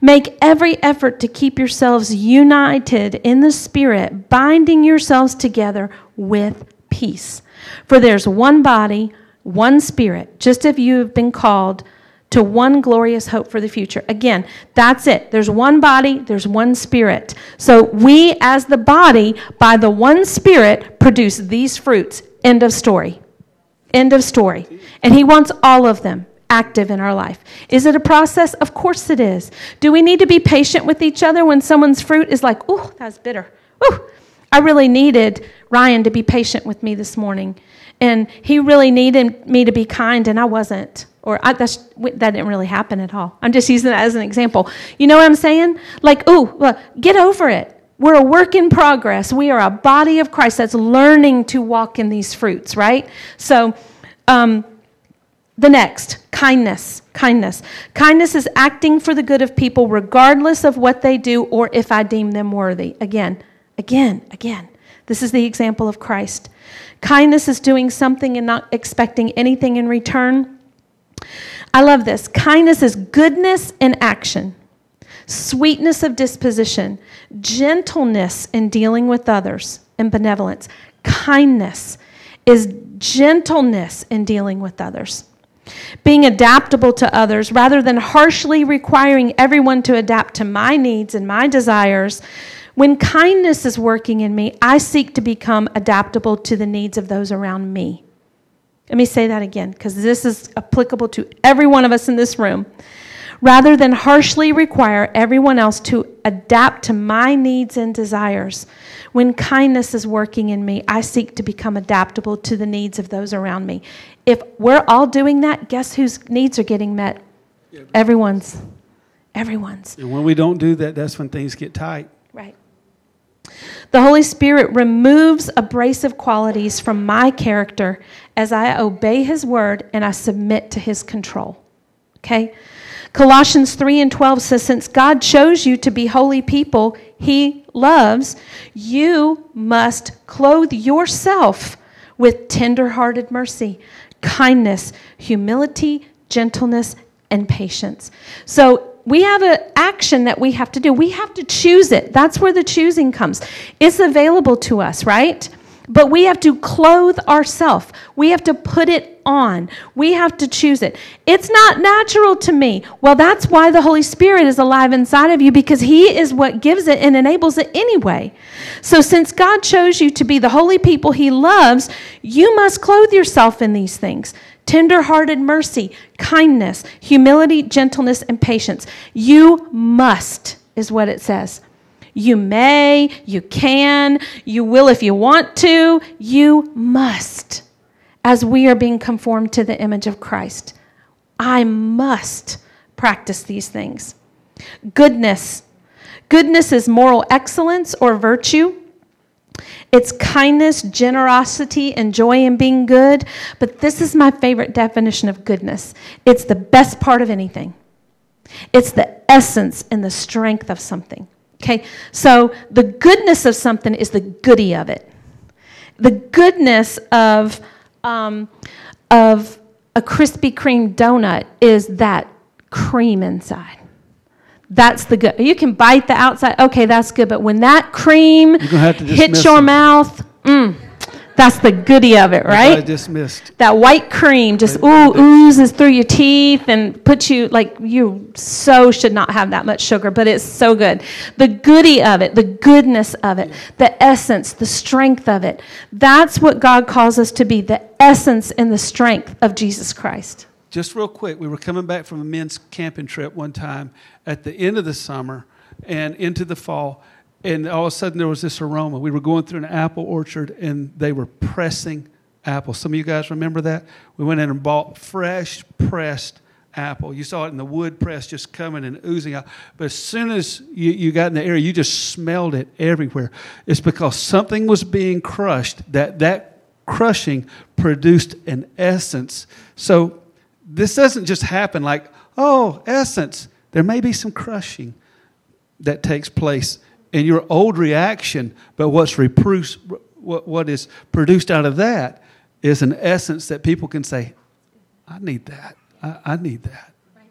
Speaker 2: Make every effort to keep yourselves united in the Spirit, binding yourselves together with peace. For there's one body, one Spirit, just as you have been called to one glorious hope for the future. Again, that's it. There's one body, there's one spirit. So we, as the body, by the one spirit, produce these fruits. End of story. End of story. And He wants all of them active in our life. Is it a process? Of course it is. Do we need to be patient with each other when someone's fruit is like, ooh, that's bitter. Ooh, I really needed Ryan to be patient with me this morning. And he really needed me to be kind, and I wasn't. Or I, uh, that's, that didn't really happen at all. I'm just using that as an example. You know what I'm saying? Like, ooh, well, get over it. We're a work in progress. We are a body of Christ that's learning to walk in these fruits, right? So, um, the next kindness. Kindness. Kindness is acting for the good of people regardless of what they do or if I deem them worthy. Again, again, again. This is the example of Christ. Kindness is doing something and not expecting anything in return. I love this. Kindness is goodness in action, sweetness of disposition, gentleness in dealing with others, and benevolence. Kindness is gentleness in dealing with others. Being adaptable to others rather than harshly requiring everyone to adapt to my needs and my desires. When kindness is working in me, I seek to become adaptable to the needs of those around me. Let me say that again, because this is applicable to every one of us in this room. Rather than harshly require everyone else to adapt to my needs and desires, when kindness is working in me, I seek to become adaptable to the needs of those around me. If we're all doing that, guess whose needs are getting met? Everyone's. Everyone's.
Speaker 1: And when we don't do that, that's when things get tight.
Speaker 2: Right. The Holy Spirit removes abrasive qualities from my character as I obey His word and I submit to His control. Okay? Colossians 3 and 12 says, Since God chose you to be holy people He loves, you must clothe yourself with tenderhearted mercy, kindness, humility, gentleness, and patience. So we have an action that we have to do. We have to choose it. That's where the choosing comes. It's available to us, right? But we have to clothe ourselves. We have to put it on. We have to choose it. It's not natural to me. Well, that's why the Holy Spirit is alive inside of you because He is what gives it and enables it anyway. So, since God chose you to be the holy people He loves, you must clothe yourself in these things tenderhearted mercy, kindness, humility, gentleness, and patience. You must, is what it says. You may, you can, you will if you want to, you must, as we are being conformed to the image of Christ. I must practice these things. Goodness. Goodness is moral excellence or virtue. It's kindness, generosity, and joy in being good. But this is my favorite definition of goodness it's the best part of anything, it's the essence and the strength of something. Okay, so the goodness of something is the goody of it. The goodness of, um, of a Krispy Kreme donut is that cream inside. That's the good. You can bite the outside. Okay, that's good. But when that cream hits your it. mouth, mm, that's the goody of it, right? That white cream just ooh, oozes through your teeth and puts you like you so should not have that much sugar, but it's so good. The goody of it, the goodness of it, the essence, the strength of it. That's what God calls us to be, the essence and the strength of Jesus Christ
Speaker 1: just real quick, we were coming back from a men's camping trip one time at the end of the summer and into the fall, and all of a sudden there was this aroma. We were going through an apple orchard and they were pressing apples. Some of you guys remember that? We went in and bought fresh pressed apple. You saw it in the wood press just coming and oozing out. But as soon as you, you got in the area, you just smelled it everywhere. It's because something was being crushed that that crushing produced an essence. So this doesn't just happen like, oh, essence. There may be some crushing that takes place in your old reaction, but what's reproduced, what, what is produced out of that is an essence that people can say, I need that. I, I need that. Right.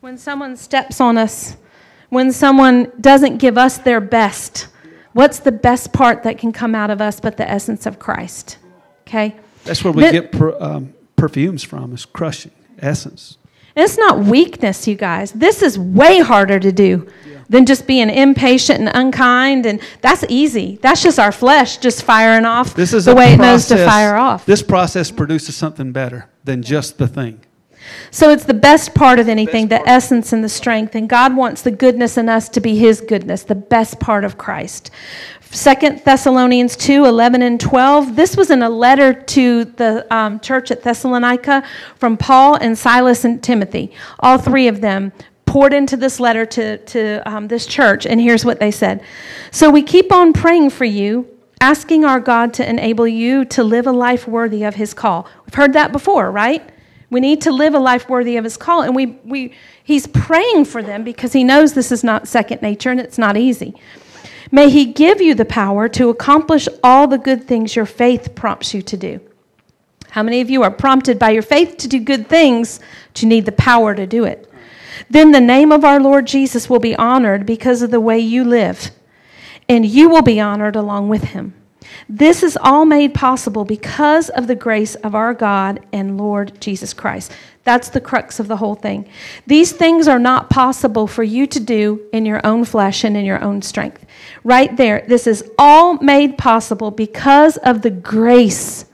Speaker 2: When someone steps on us, when someone doesn't give us their best, what's the best part that can come out of us but the essence of Christ? Okay?
Speaker 1: That's where we but, get. Pro, um, perfumes from is crushing, essence.
Speaker 2: And it's not weakness, you guys. This is way harder to do yeah. than just being impatient and unkind. And that's easy. That's just our flesh just firing off this is the way process, it knows to fire off.
Speaker 1: This process produces something better than just the thing.
Speaker 2: So it's the best part of anything, the, the essence and the strength. And God wants the goodness in us to be His goodness, the best part of Christ. Second Thessalonians 2 11 and 12. This was in a letter to the um, church at Thessalonica from Paul and Silas and Timothy. All three of them poured into this letter to, to um, this church, and here's what they said So we keep on praying for you. Asking our God to enable you to live a life worthy of his call. We've heard that before, right? We need to live a life worthy of his call. And we, we, he's praying for them because he knows this is not second nature and it's not easy. May He give you the power to accomplish all the good things your faith prompts you to do. How many of you are prompted by your faith to do good things, but you need the power to do it? Then the name of our Lord Jesus will be honored because of the way you live, and you will be honored along with Him. This is all made possible because of the grace of our God and Lord Jesus Christ. That's the crux of the whole thing. These things are not possible for you to do in your own flesh and in your own strength right there. This is all made possible because of the grace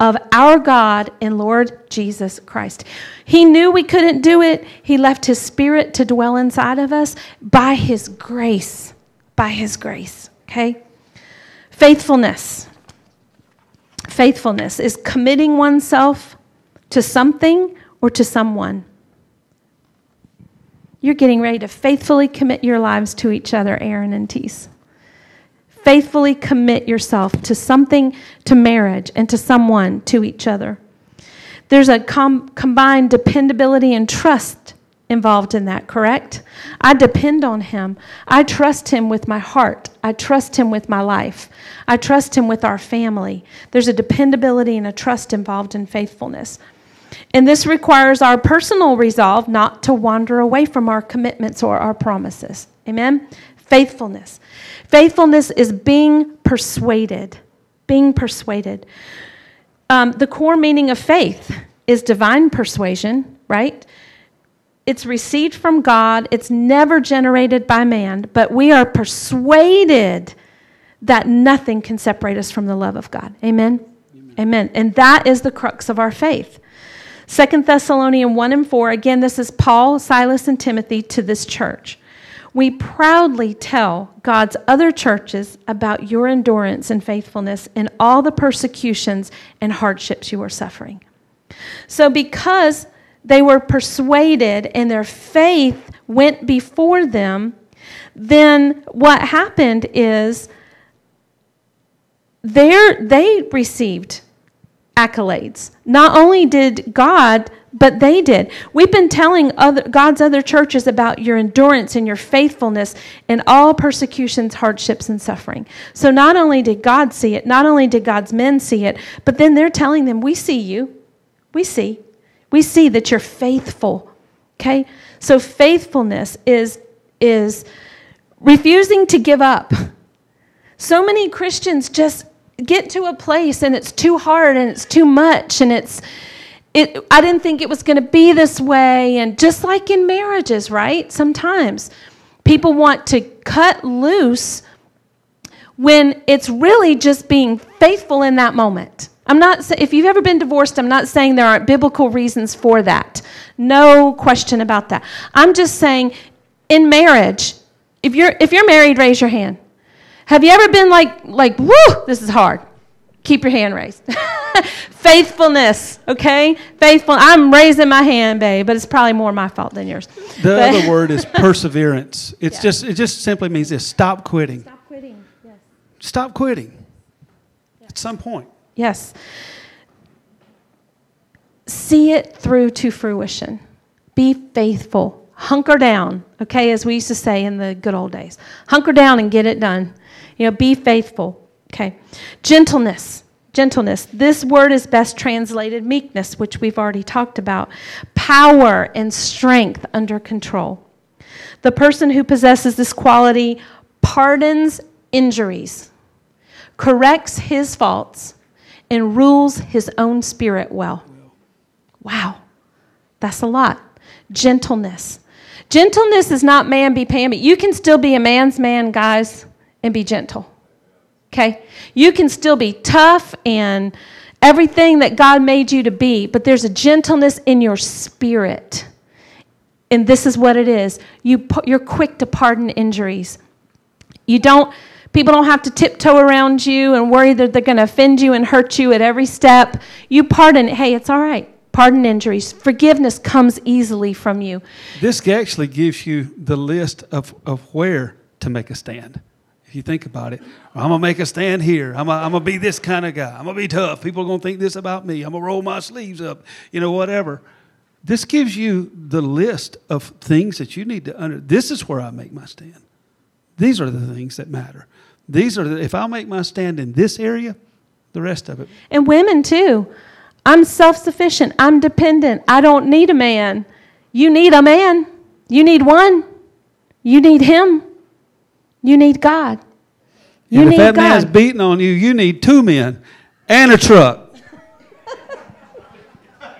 Speaker 2: of our God and Lord Jesus Christ. He knew we couldn't do it. He left His Spirit to dwell inside of us by His grace. By His grace, okay? Faithfulness. Faithfulness is committing oneself to something or to someone. You're getting ready to faithfully commit your lives to each other, Aaron and Tees faithfully commit yourself to something, to marriage, and to someone, to each other. There's a com- combined dependability and trust involved in that, correct? I depend on him. I trust him with my heart. I trust him with my life. I trust him with our family. There's a dependability and a trust involved in faithfulness. And this requires our personal resolve not to wander away from our commitments or our promises. Amen? Faithfulness. Faithfulness is being persuaded, being persuaded. Um, the core meaning of faith is divine persuasion, right? It's received from God, it's never generated by man, but we are persuaded that nothing can separate us from the love of God. Amen? Amen. Amen. And that is the crux of our faith. Second Thessalonians 1 and 4, again, this is Paul, Silas, and Timothy to this church. We proudly tell God's other churches about your endurance and faithfulness in all the persecutions and hardships you are suffering. So, because they were persuaded and their faith went before them, then what happened is they received accolades. Not only did God but they did. We've been telling other, God's other churches about your endurance and your faithfulness in all persecutions, hardships, and suffering. So not only did God see it, not only did God's men see it, but then they're telling them, We see you. We see. We see that you're faithful. Okay? So faithfulness is, is refusing to give up. So many Christians just get to a place and it's too hard and it's too much and it's it, I didn't think it was going to be this way. And just like in marriages, right? Sometimes people want to cut loose when it's really just being faithful in that moment. I'm not if you've ever been divorced, I'm not saying there aren't biblical reasons for that. No question about that. I'm just saying in marriage, if you're if you're married, raise your hand. Have you ever been like like, "Woo, this is hard." keep your hand raised. [LAUGHS] Faithfulness, okay? Faithful. I'm raising my hand, babe, but it's probably more my fault than yours. The
Speaker 1: but other word is [LAUGHS] perseverance. It's yeah. just it just simply means this stop quitting.
Speaker 2: Stop quitting. Yes.
Speaker 1: Stop quitting. Yes. At some point.
Speaker 2: Yes. See it through to fruition. Be faithful. Hunker down, okay, as we used to say in the good old days. Hunker down and get it done. You know, be faithful. Okay. Gentleness. Gentleness. This word is best translated meekness, which we've already talked about. Power and strength under control. The person who possesses this quality pardons injuries, corrects his faults, and rules his own spirit well. Wow, that's a lot. Gentleness. Gentleness is not man be pamby. You can still be a man's man, guys, and be gentle. Okay? You can still be tough and everything that God made you to be, but there's a gentleness in your spirit. And this is what it is. You, you're quick to pardon injuries. You don't, people don't have to tiptoe around you and worry that they're going to offend you and hurt you at every step. You pardon, hey, it's all right. Pardon injuries. Forgiveness comes easily from you.
Speaker 1: This actually gives you the list of, of where to make a stand. If you think about it, I'm gonna make a stand here. I'm gonna, be this kind of guy. I'm gonna be tough. People are gonna think this about me. I'm gonna roll my sleeves up. You know, whatever. This gives you the list of things that you need to under. This is where I make my stand. These are the things that matter. These are the, if I make my stand in this area, the rest of it.
Speaker 2: And women too. I'm self sufficient. I'm dependent. I don't need a man. You need a man. You need one. You need him. You need God. You
Speaker 1: and need
Speaker 2: God. If
Speaker 1: that God. man's beating on you, you need two men and a truck.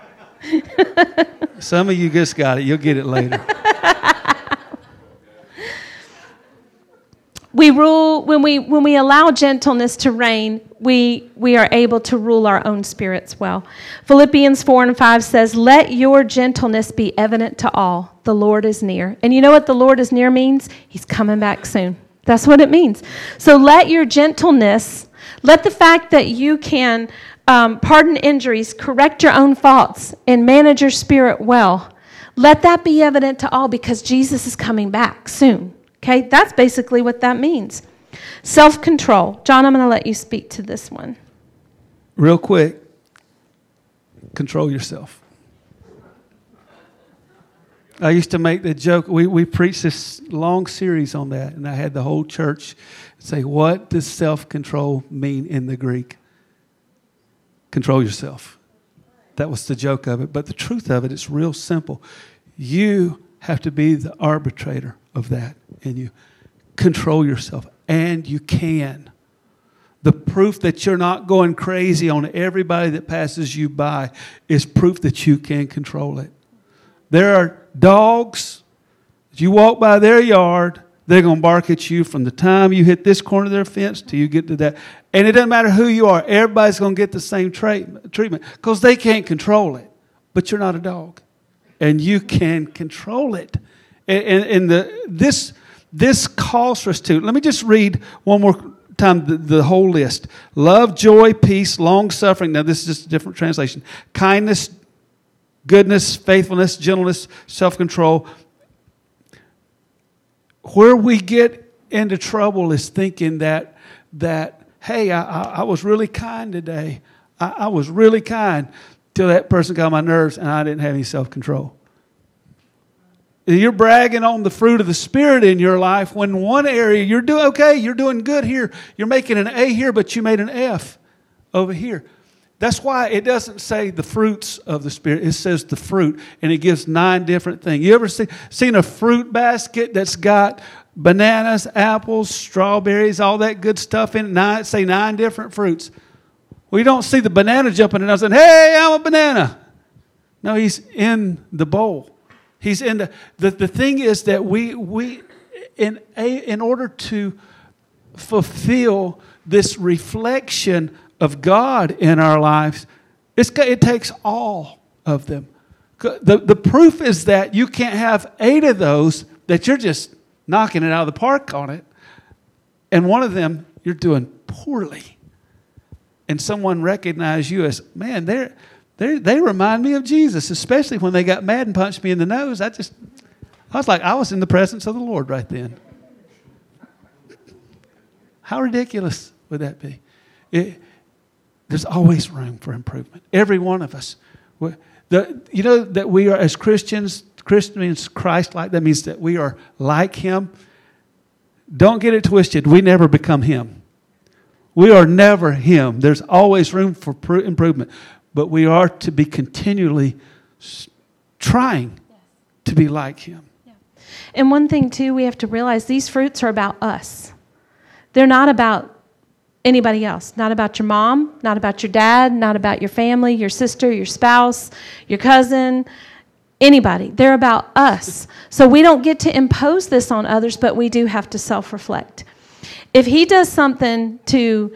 Speaker 1: [LAUGHS] Some of you just got it. You'll get it later.
Speaker 2: we rule when we when we allow gentleness to reign we we are able to rule our own spirits well philippians 4 and 5 says let your gentleness be evident to all the lord is near and you know what the lord is near means he's coming back soon that's what it means. So let your gentleness, let the fact that you can um, pardon injuries, correct your own faults, and manage your spirit well, let that be evident to all because Jesus is coming back soon. Okay, that's basically what that means. Self control. John, I'm going to let you speak to this one.
Speaker 1: Real quick, control yourself. I used to make the joke. We, we preached this long series on that, and I had the whole church say, What does self control mean in the Greek? Control yourself. That was the joke of it. But the truth of it, it's real simple. You have to be the arbitrator of that and you. Control yourself, and you can the proof that you're not going crazy on everybody that passes you by is proof that you can control it. There are Dogs, if you walk by their yard, they're going to bark at you from the time you hit this corner of their fence till you get to that. And it doesn't matter who you are, everybody's going to get the same tra- treatment because they can't control it. But you're not a dog, and you can control it. And, and, and the, this, this calls for us to. Let me just read one more time the, the whole list love, joy, peace, long suffering. Now, this is just a different translation kindness, goodness, faithfulness, gentleness, self control. Where we get into trouble is thinking that, that hey, I, I, I was really kind today. I, I was really kind till that person got on my nerves and I didn't have any self control. You're bragging on the fruit of the Spirit in your life when one area you're doing okay, you're doing good here, you're making an A here, but you made an F over here. That's why it doesn't say the fruits of the Spirit. It says the fruit, and it gives nine different things. You ever see, seen a fruit basket that's got bananas, apples, strawberries, all that good stuff in it? Nine, say nine different fruits. We don't see the banana jumping and saying, hey, I'm a banana. No, he's in the bowl. He's in the, the, the thing is that we, we in, a, in order to fulfill this reflection of God in our lives, it takes all of them. The, the proof is that you can't have eight of those that you're just knocking it out of the park on it, and one of them you're doing poorly. And someone recognized you as, man, they're, they're, they remind me of Jesus, especially when they got mad and punched me in the nose. I just, I was like, I was in the presence of the Lord right then. How ridiculous would that be? It, there's always room for improvement. Every one of us. The, you know that we are, as Christians, Christian means Christ like. That means that we are like Him. Don't get it twisted. We never become Him. We are never Him. There's always room for improvement. But we are to be continually trying to be like Him.
Speaker 2: And one thing, too, we have to realize these fruits are about us. They're not about anybody else, not about your mom, not about your dad, not about your family, your sister, your spouse, your cousin, anybody. They're about us. So we don't get to impose this on others, but we do have to self reflect. If he does something to,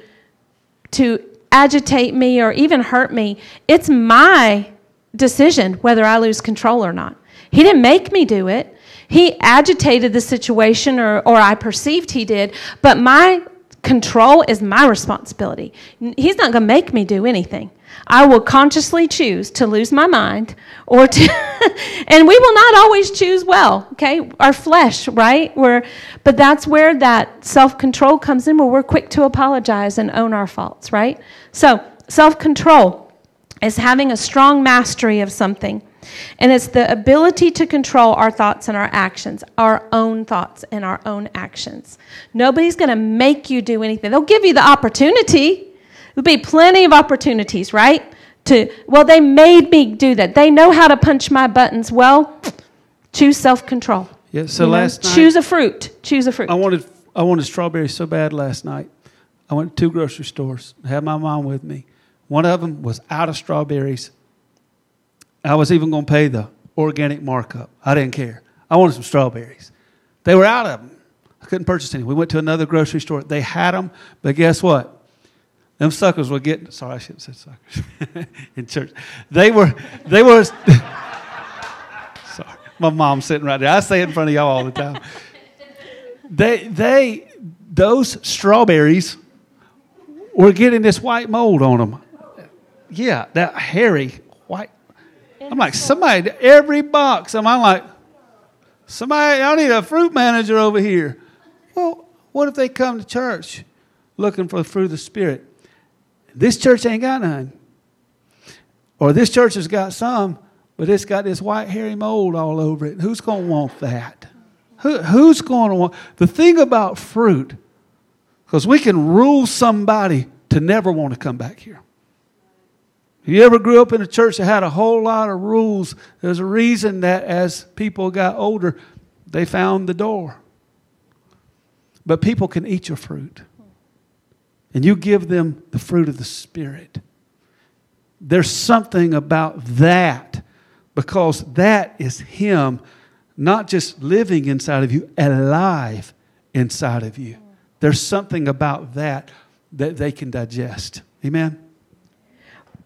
Speaker 2: to agitate me or even hurt me, it's my decision whether I lose control or not. He didn't make me do it. He agitated the situation, or, or I perceived he did, but my Control is my responsibility. He's not going to make me do anything. I will consciously choose to lose my mind or to [LAUGHS] and we will not always choose well, okay? Our flesh, right? We're, but that's where that self-control comes in where we're quick to apologize and own our faults, right? So, self-control is having a strong mastery of something. And it's the ability to control our thoughts and our actions, our own thoughts and our own actions. Nobody's going to make you do anything. They'll give you the opportunity. There'll be plenty of opportunities, right? To, well, they made me do that. They know how to punch my buttons. Well, choose self control.
Speaker 1: Yeah, so you last
Speaker 2: know? night, choose a fruit. Choose a fruit.
Speaker 1: I wanted I wanted strawberries so bad last night. I went to two grocery stores, had my mom with me. One of them was out of strawberries I was even going to pay the organic markup. I didn't care. I wanted some strawberries. They were out of them. I couldn't purchase any. We went to another grocery store. They had them, but guess what? Them suckers were getting. Sorry, I shouldn't say suckers [LAUGHS] in church. They were. They were. [LAUGHS] sorry, my mom's sitting right there. I say it in front of y'all all the time. They, they, those strawberries were getting this white mold on them. Yeah, that hairy I'm like, somebody, every box. I'm, like, somebody, I need a fruit manager over here. Well, what if they come to church looking for the fruit of the Spirit? This church ain't got none. Or this church has got some, but it's got this white hairy mold all over it. Who's going to want that? Who, who's going to want? The thing about fruit, because we can rule somebody to never want to come back here. You ever grew up in a church that had a whole lot of rules? There's a reason that as people got older, they found the door. But people can eat your fruit. And you give them the fruit of the Spirit. There's something about that because that is Him not just living inside of you, alive inside of you. There's something about that that they can digest. Amen.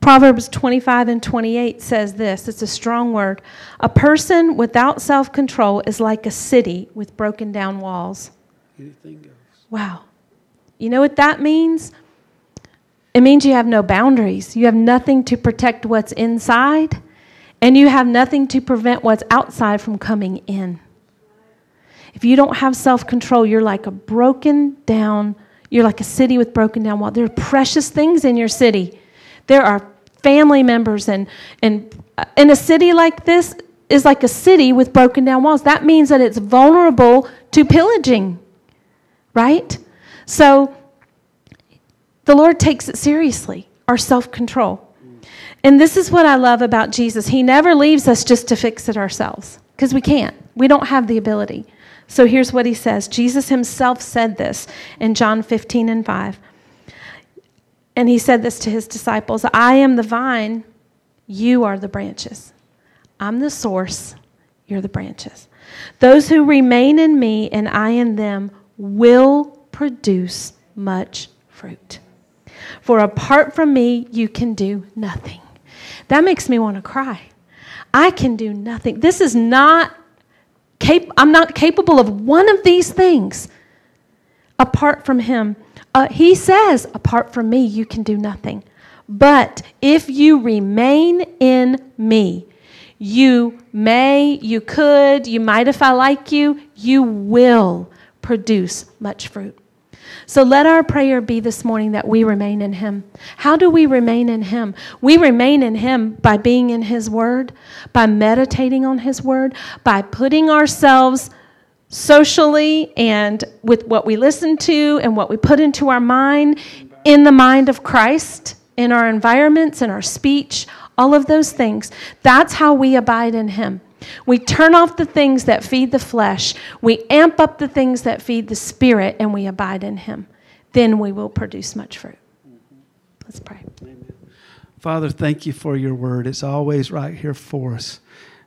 Speaker 2: Proverbs 25 and 28 says this it's a strong word. A person without self control is like a city with broken down walls. Anything goes. Wow. You know what that means? It means you have no boundaries. You have nothing to protect what's inside, and you have nothing to prevent what's outside from coming in. If you don't have self control, you're like a broken down, you're like a city with broken down walls. There are precious things in your city there are family members, and, and uh, in a city like this is like a city with broken down walls. That means that it's vulnerable to pillaging, right? So the Lord takes it seriously, our self control. And this is what I love about Jesus. He never leaves us just to fix it ourselves because we can't. We don't have the ability. So here's what he says Jesus himself said this in John 15 and 5. And he said this to his disciples I am the vine, you are the branches. I'm the source, you're the branches. Those who remain in me and I in them will produce much fruit. For apart from me, you can do nothing. That makes me want to cry. I can do nothing. This is not, cap- I'm not capable of one of these things apart from Him. Uh, he says, Apart from me, you can do nothing. But if you remain in me, you may, you could, you might if I like you, you will produce much fruit. So let our prayer be this morning that we remain in Him. How do we remain in Him? We remain in Him by being in His Word, by meditating on His Word, by putting ourselves socially and with what we listen to and what we put into our mind, in the mind of Christ, in our environments, in our speech, all of those things. That's how we abide in Him. We turn off the things that feed the flesh, we amp up the things that feed the spirit, and we abide in Him. Then we will produce much fruit. Let's pray.
Speaker 1: Father, thank you for your word. It's always right here for us.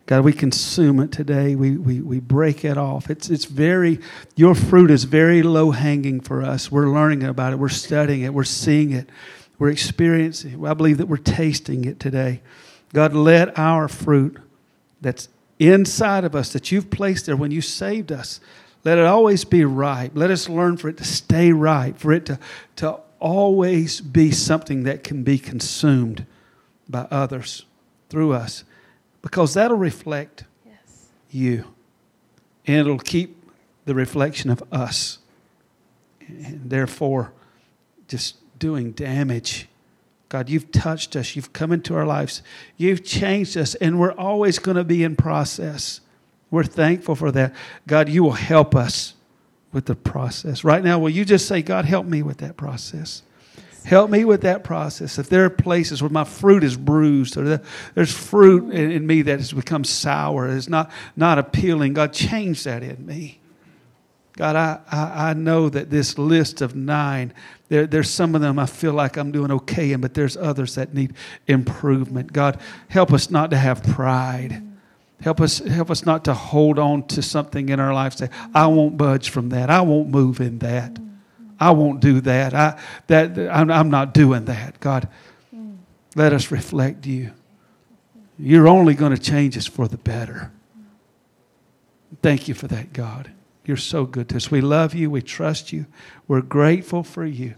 Speaker 1: God, we consume it today. We, we, we break it off. It's, it's very, your fruit is very low hanging for us. We're learning about it. We're studying it. We're seeing it. We're experiencing it. I believe that we're tasting it today. God, let our fruit that's inside of us that you've placed there when you saved us, let it always be ripe. Let us learn for it to stay ripe, for it to, to always be something that can be consumed by others through us because that'll reflect yes. you. And it'll keep the reflection of us. And therefore, just doing damage. God, you've touched us. You've come into our lives. You've changed us, and we're always going to be in process. We're thankful for that. God, you will help us with the process. Right now, will you just say, God, help me with that process? Help me with that process. If there are places where my fruit is bruised, or there's fruit in me that has become sour, it's not, not appealing, God, change that in me. God, I, I, I, know that this list of nine, there, there's some of them I feel like I'm doing okay in, but there's others that need improvement. God, help us not to have pride. Help us, help us not to hold on to something in our life. Say, I won't budge from that. I won't move in that. I won't do that. I, that I'm, I'm not doing that. God, let us reflect you. You're only going to change us for the better. Thank you for that, God. You're so good to us. We love you. We trust you. We're grateful for you.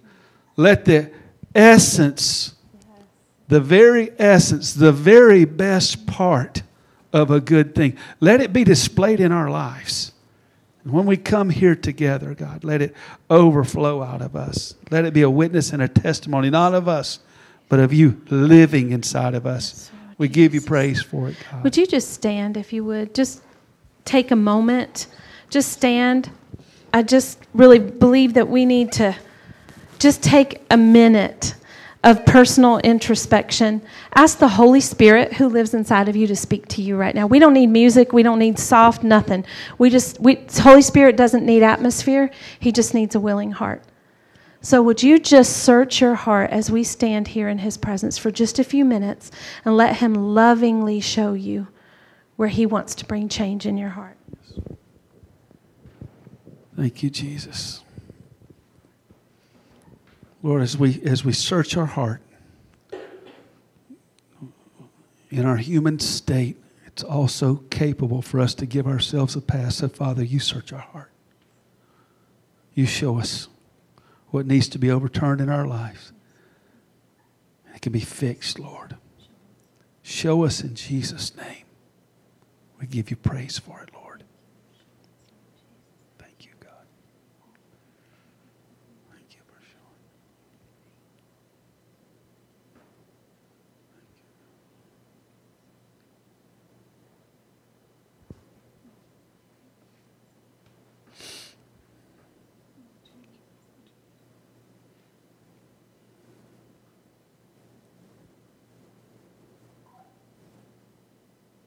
Speaker 1: Let the essence, the very essence, the very best part of a good thing, let it be displayed in our lives. And when we come here together, God, let it overflow out of us. Let it be a witness and a testimony, not of us, but of you living inside of us. We give you praise for it, God.
Speaker 2: Would you just stand, if you would? Just take a moment. Just stand. I just really believe that we need to just take a minute of personal introspection. Ask the Holy Spirit who lives inside of you to speak to you right now. We don't need music, we don't need soft nothing. We just we Holy Spirit doesn't need atmosphere. He just needs a willing heart. So would you just search your heart as we stand here in his presence for just a few minutes and let him lovingly show you where he wants to bring change in your heart.
Speaker 1: Thank you, Jesus. Lord, as we, as we search our heart, in our human state, it's also capable for us to give ourselves a pass. So, Father, you search our heart. You show us what needs to be overturned in our lives. It can be fixed, Lord. Show us in Jesus' name. We give you praise for it.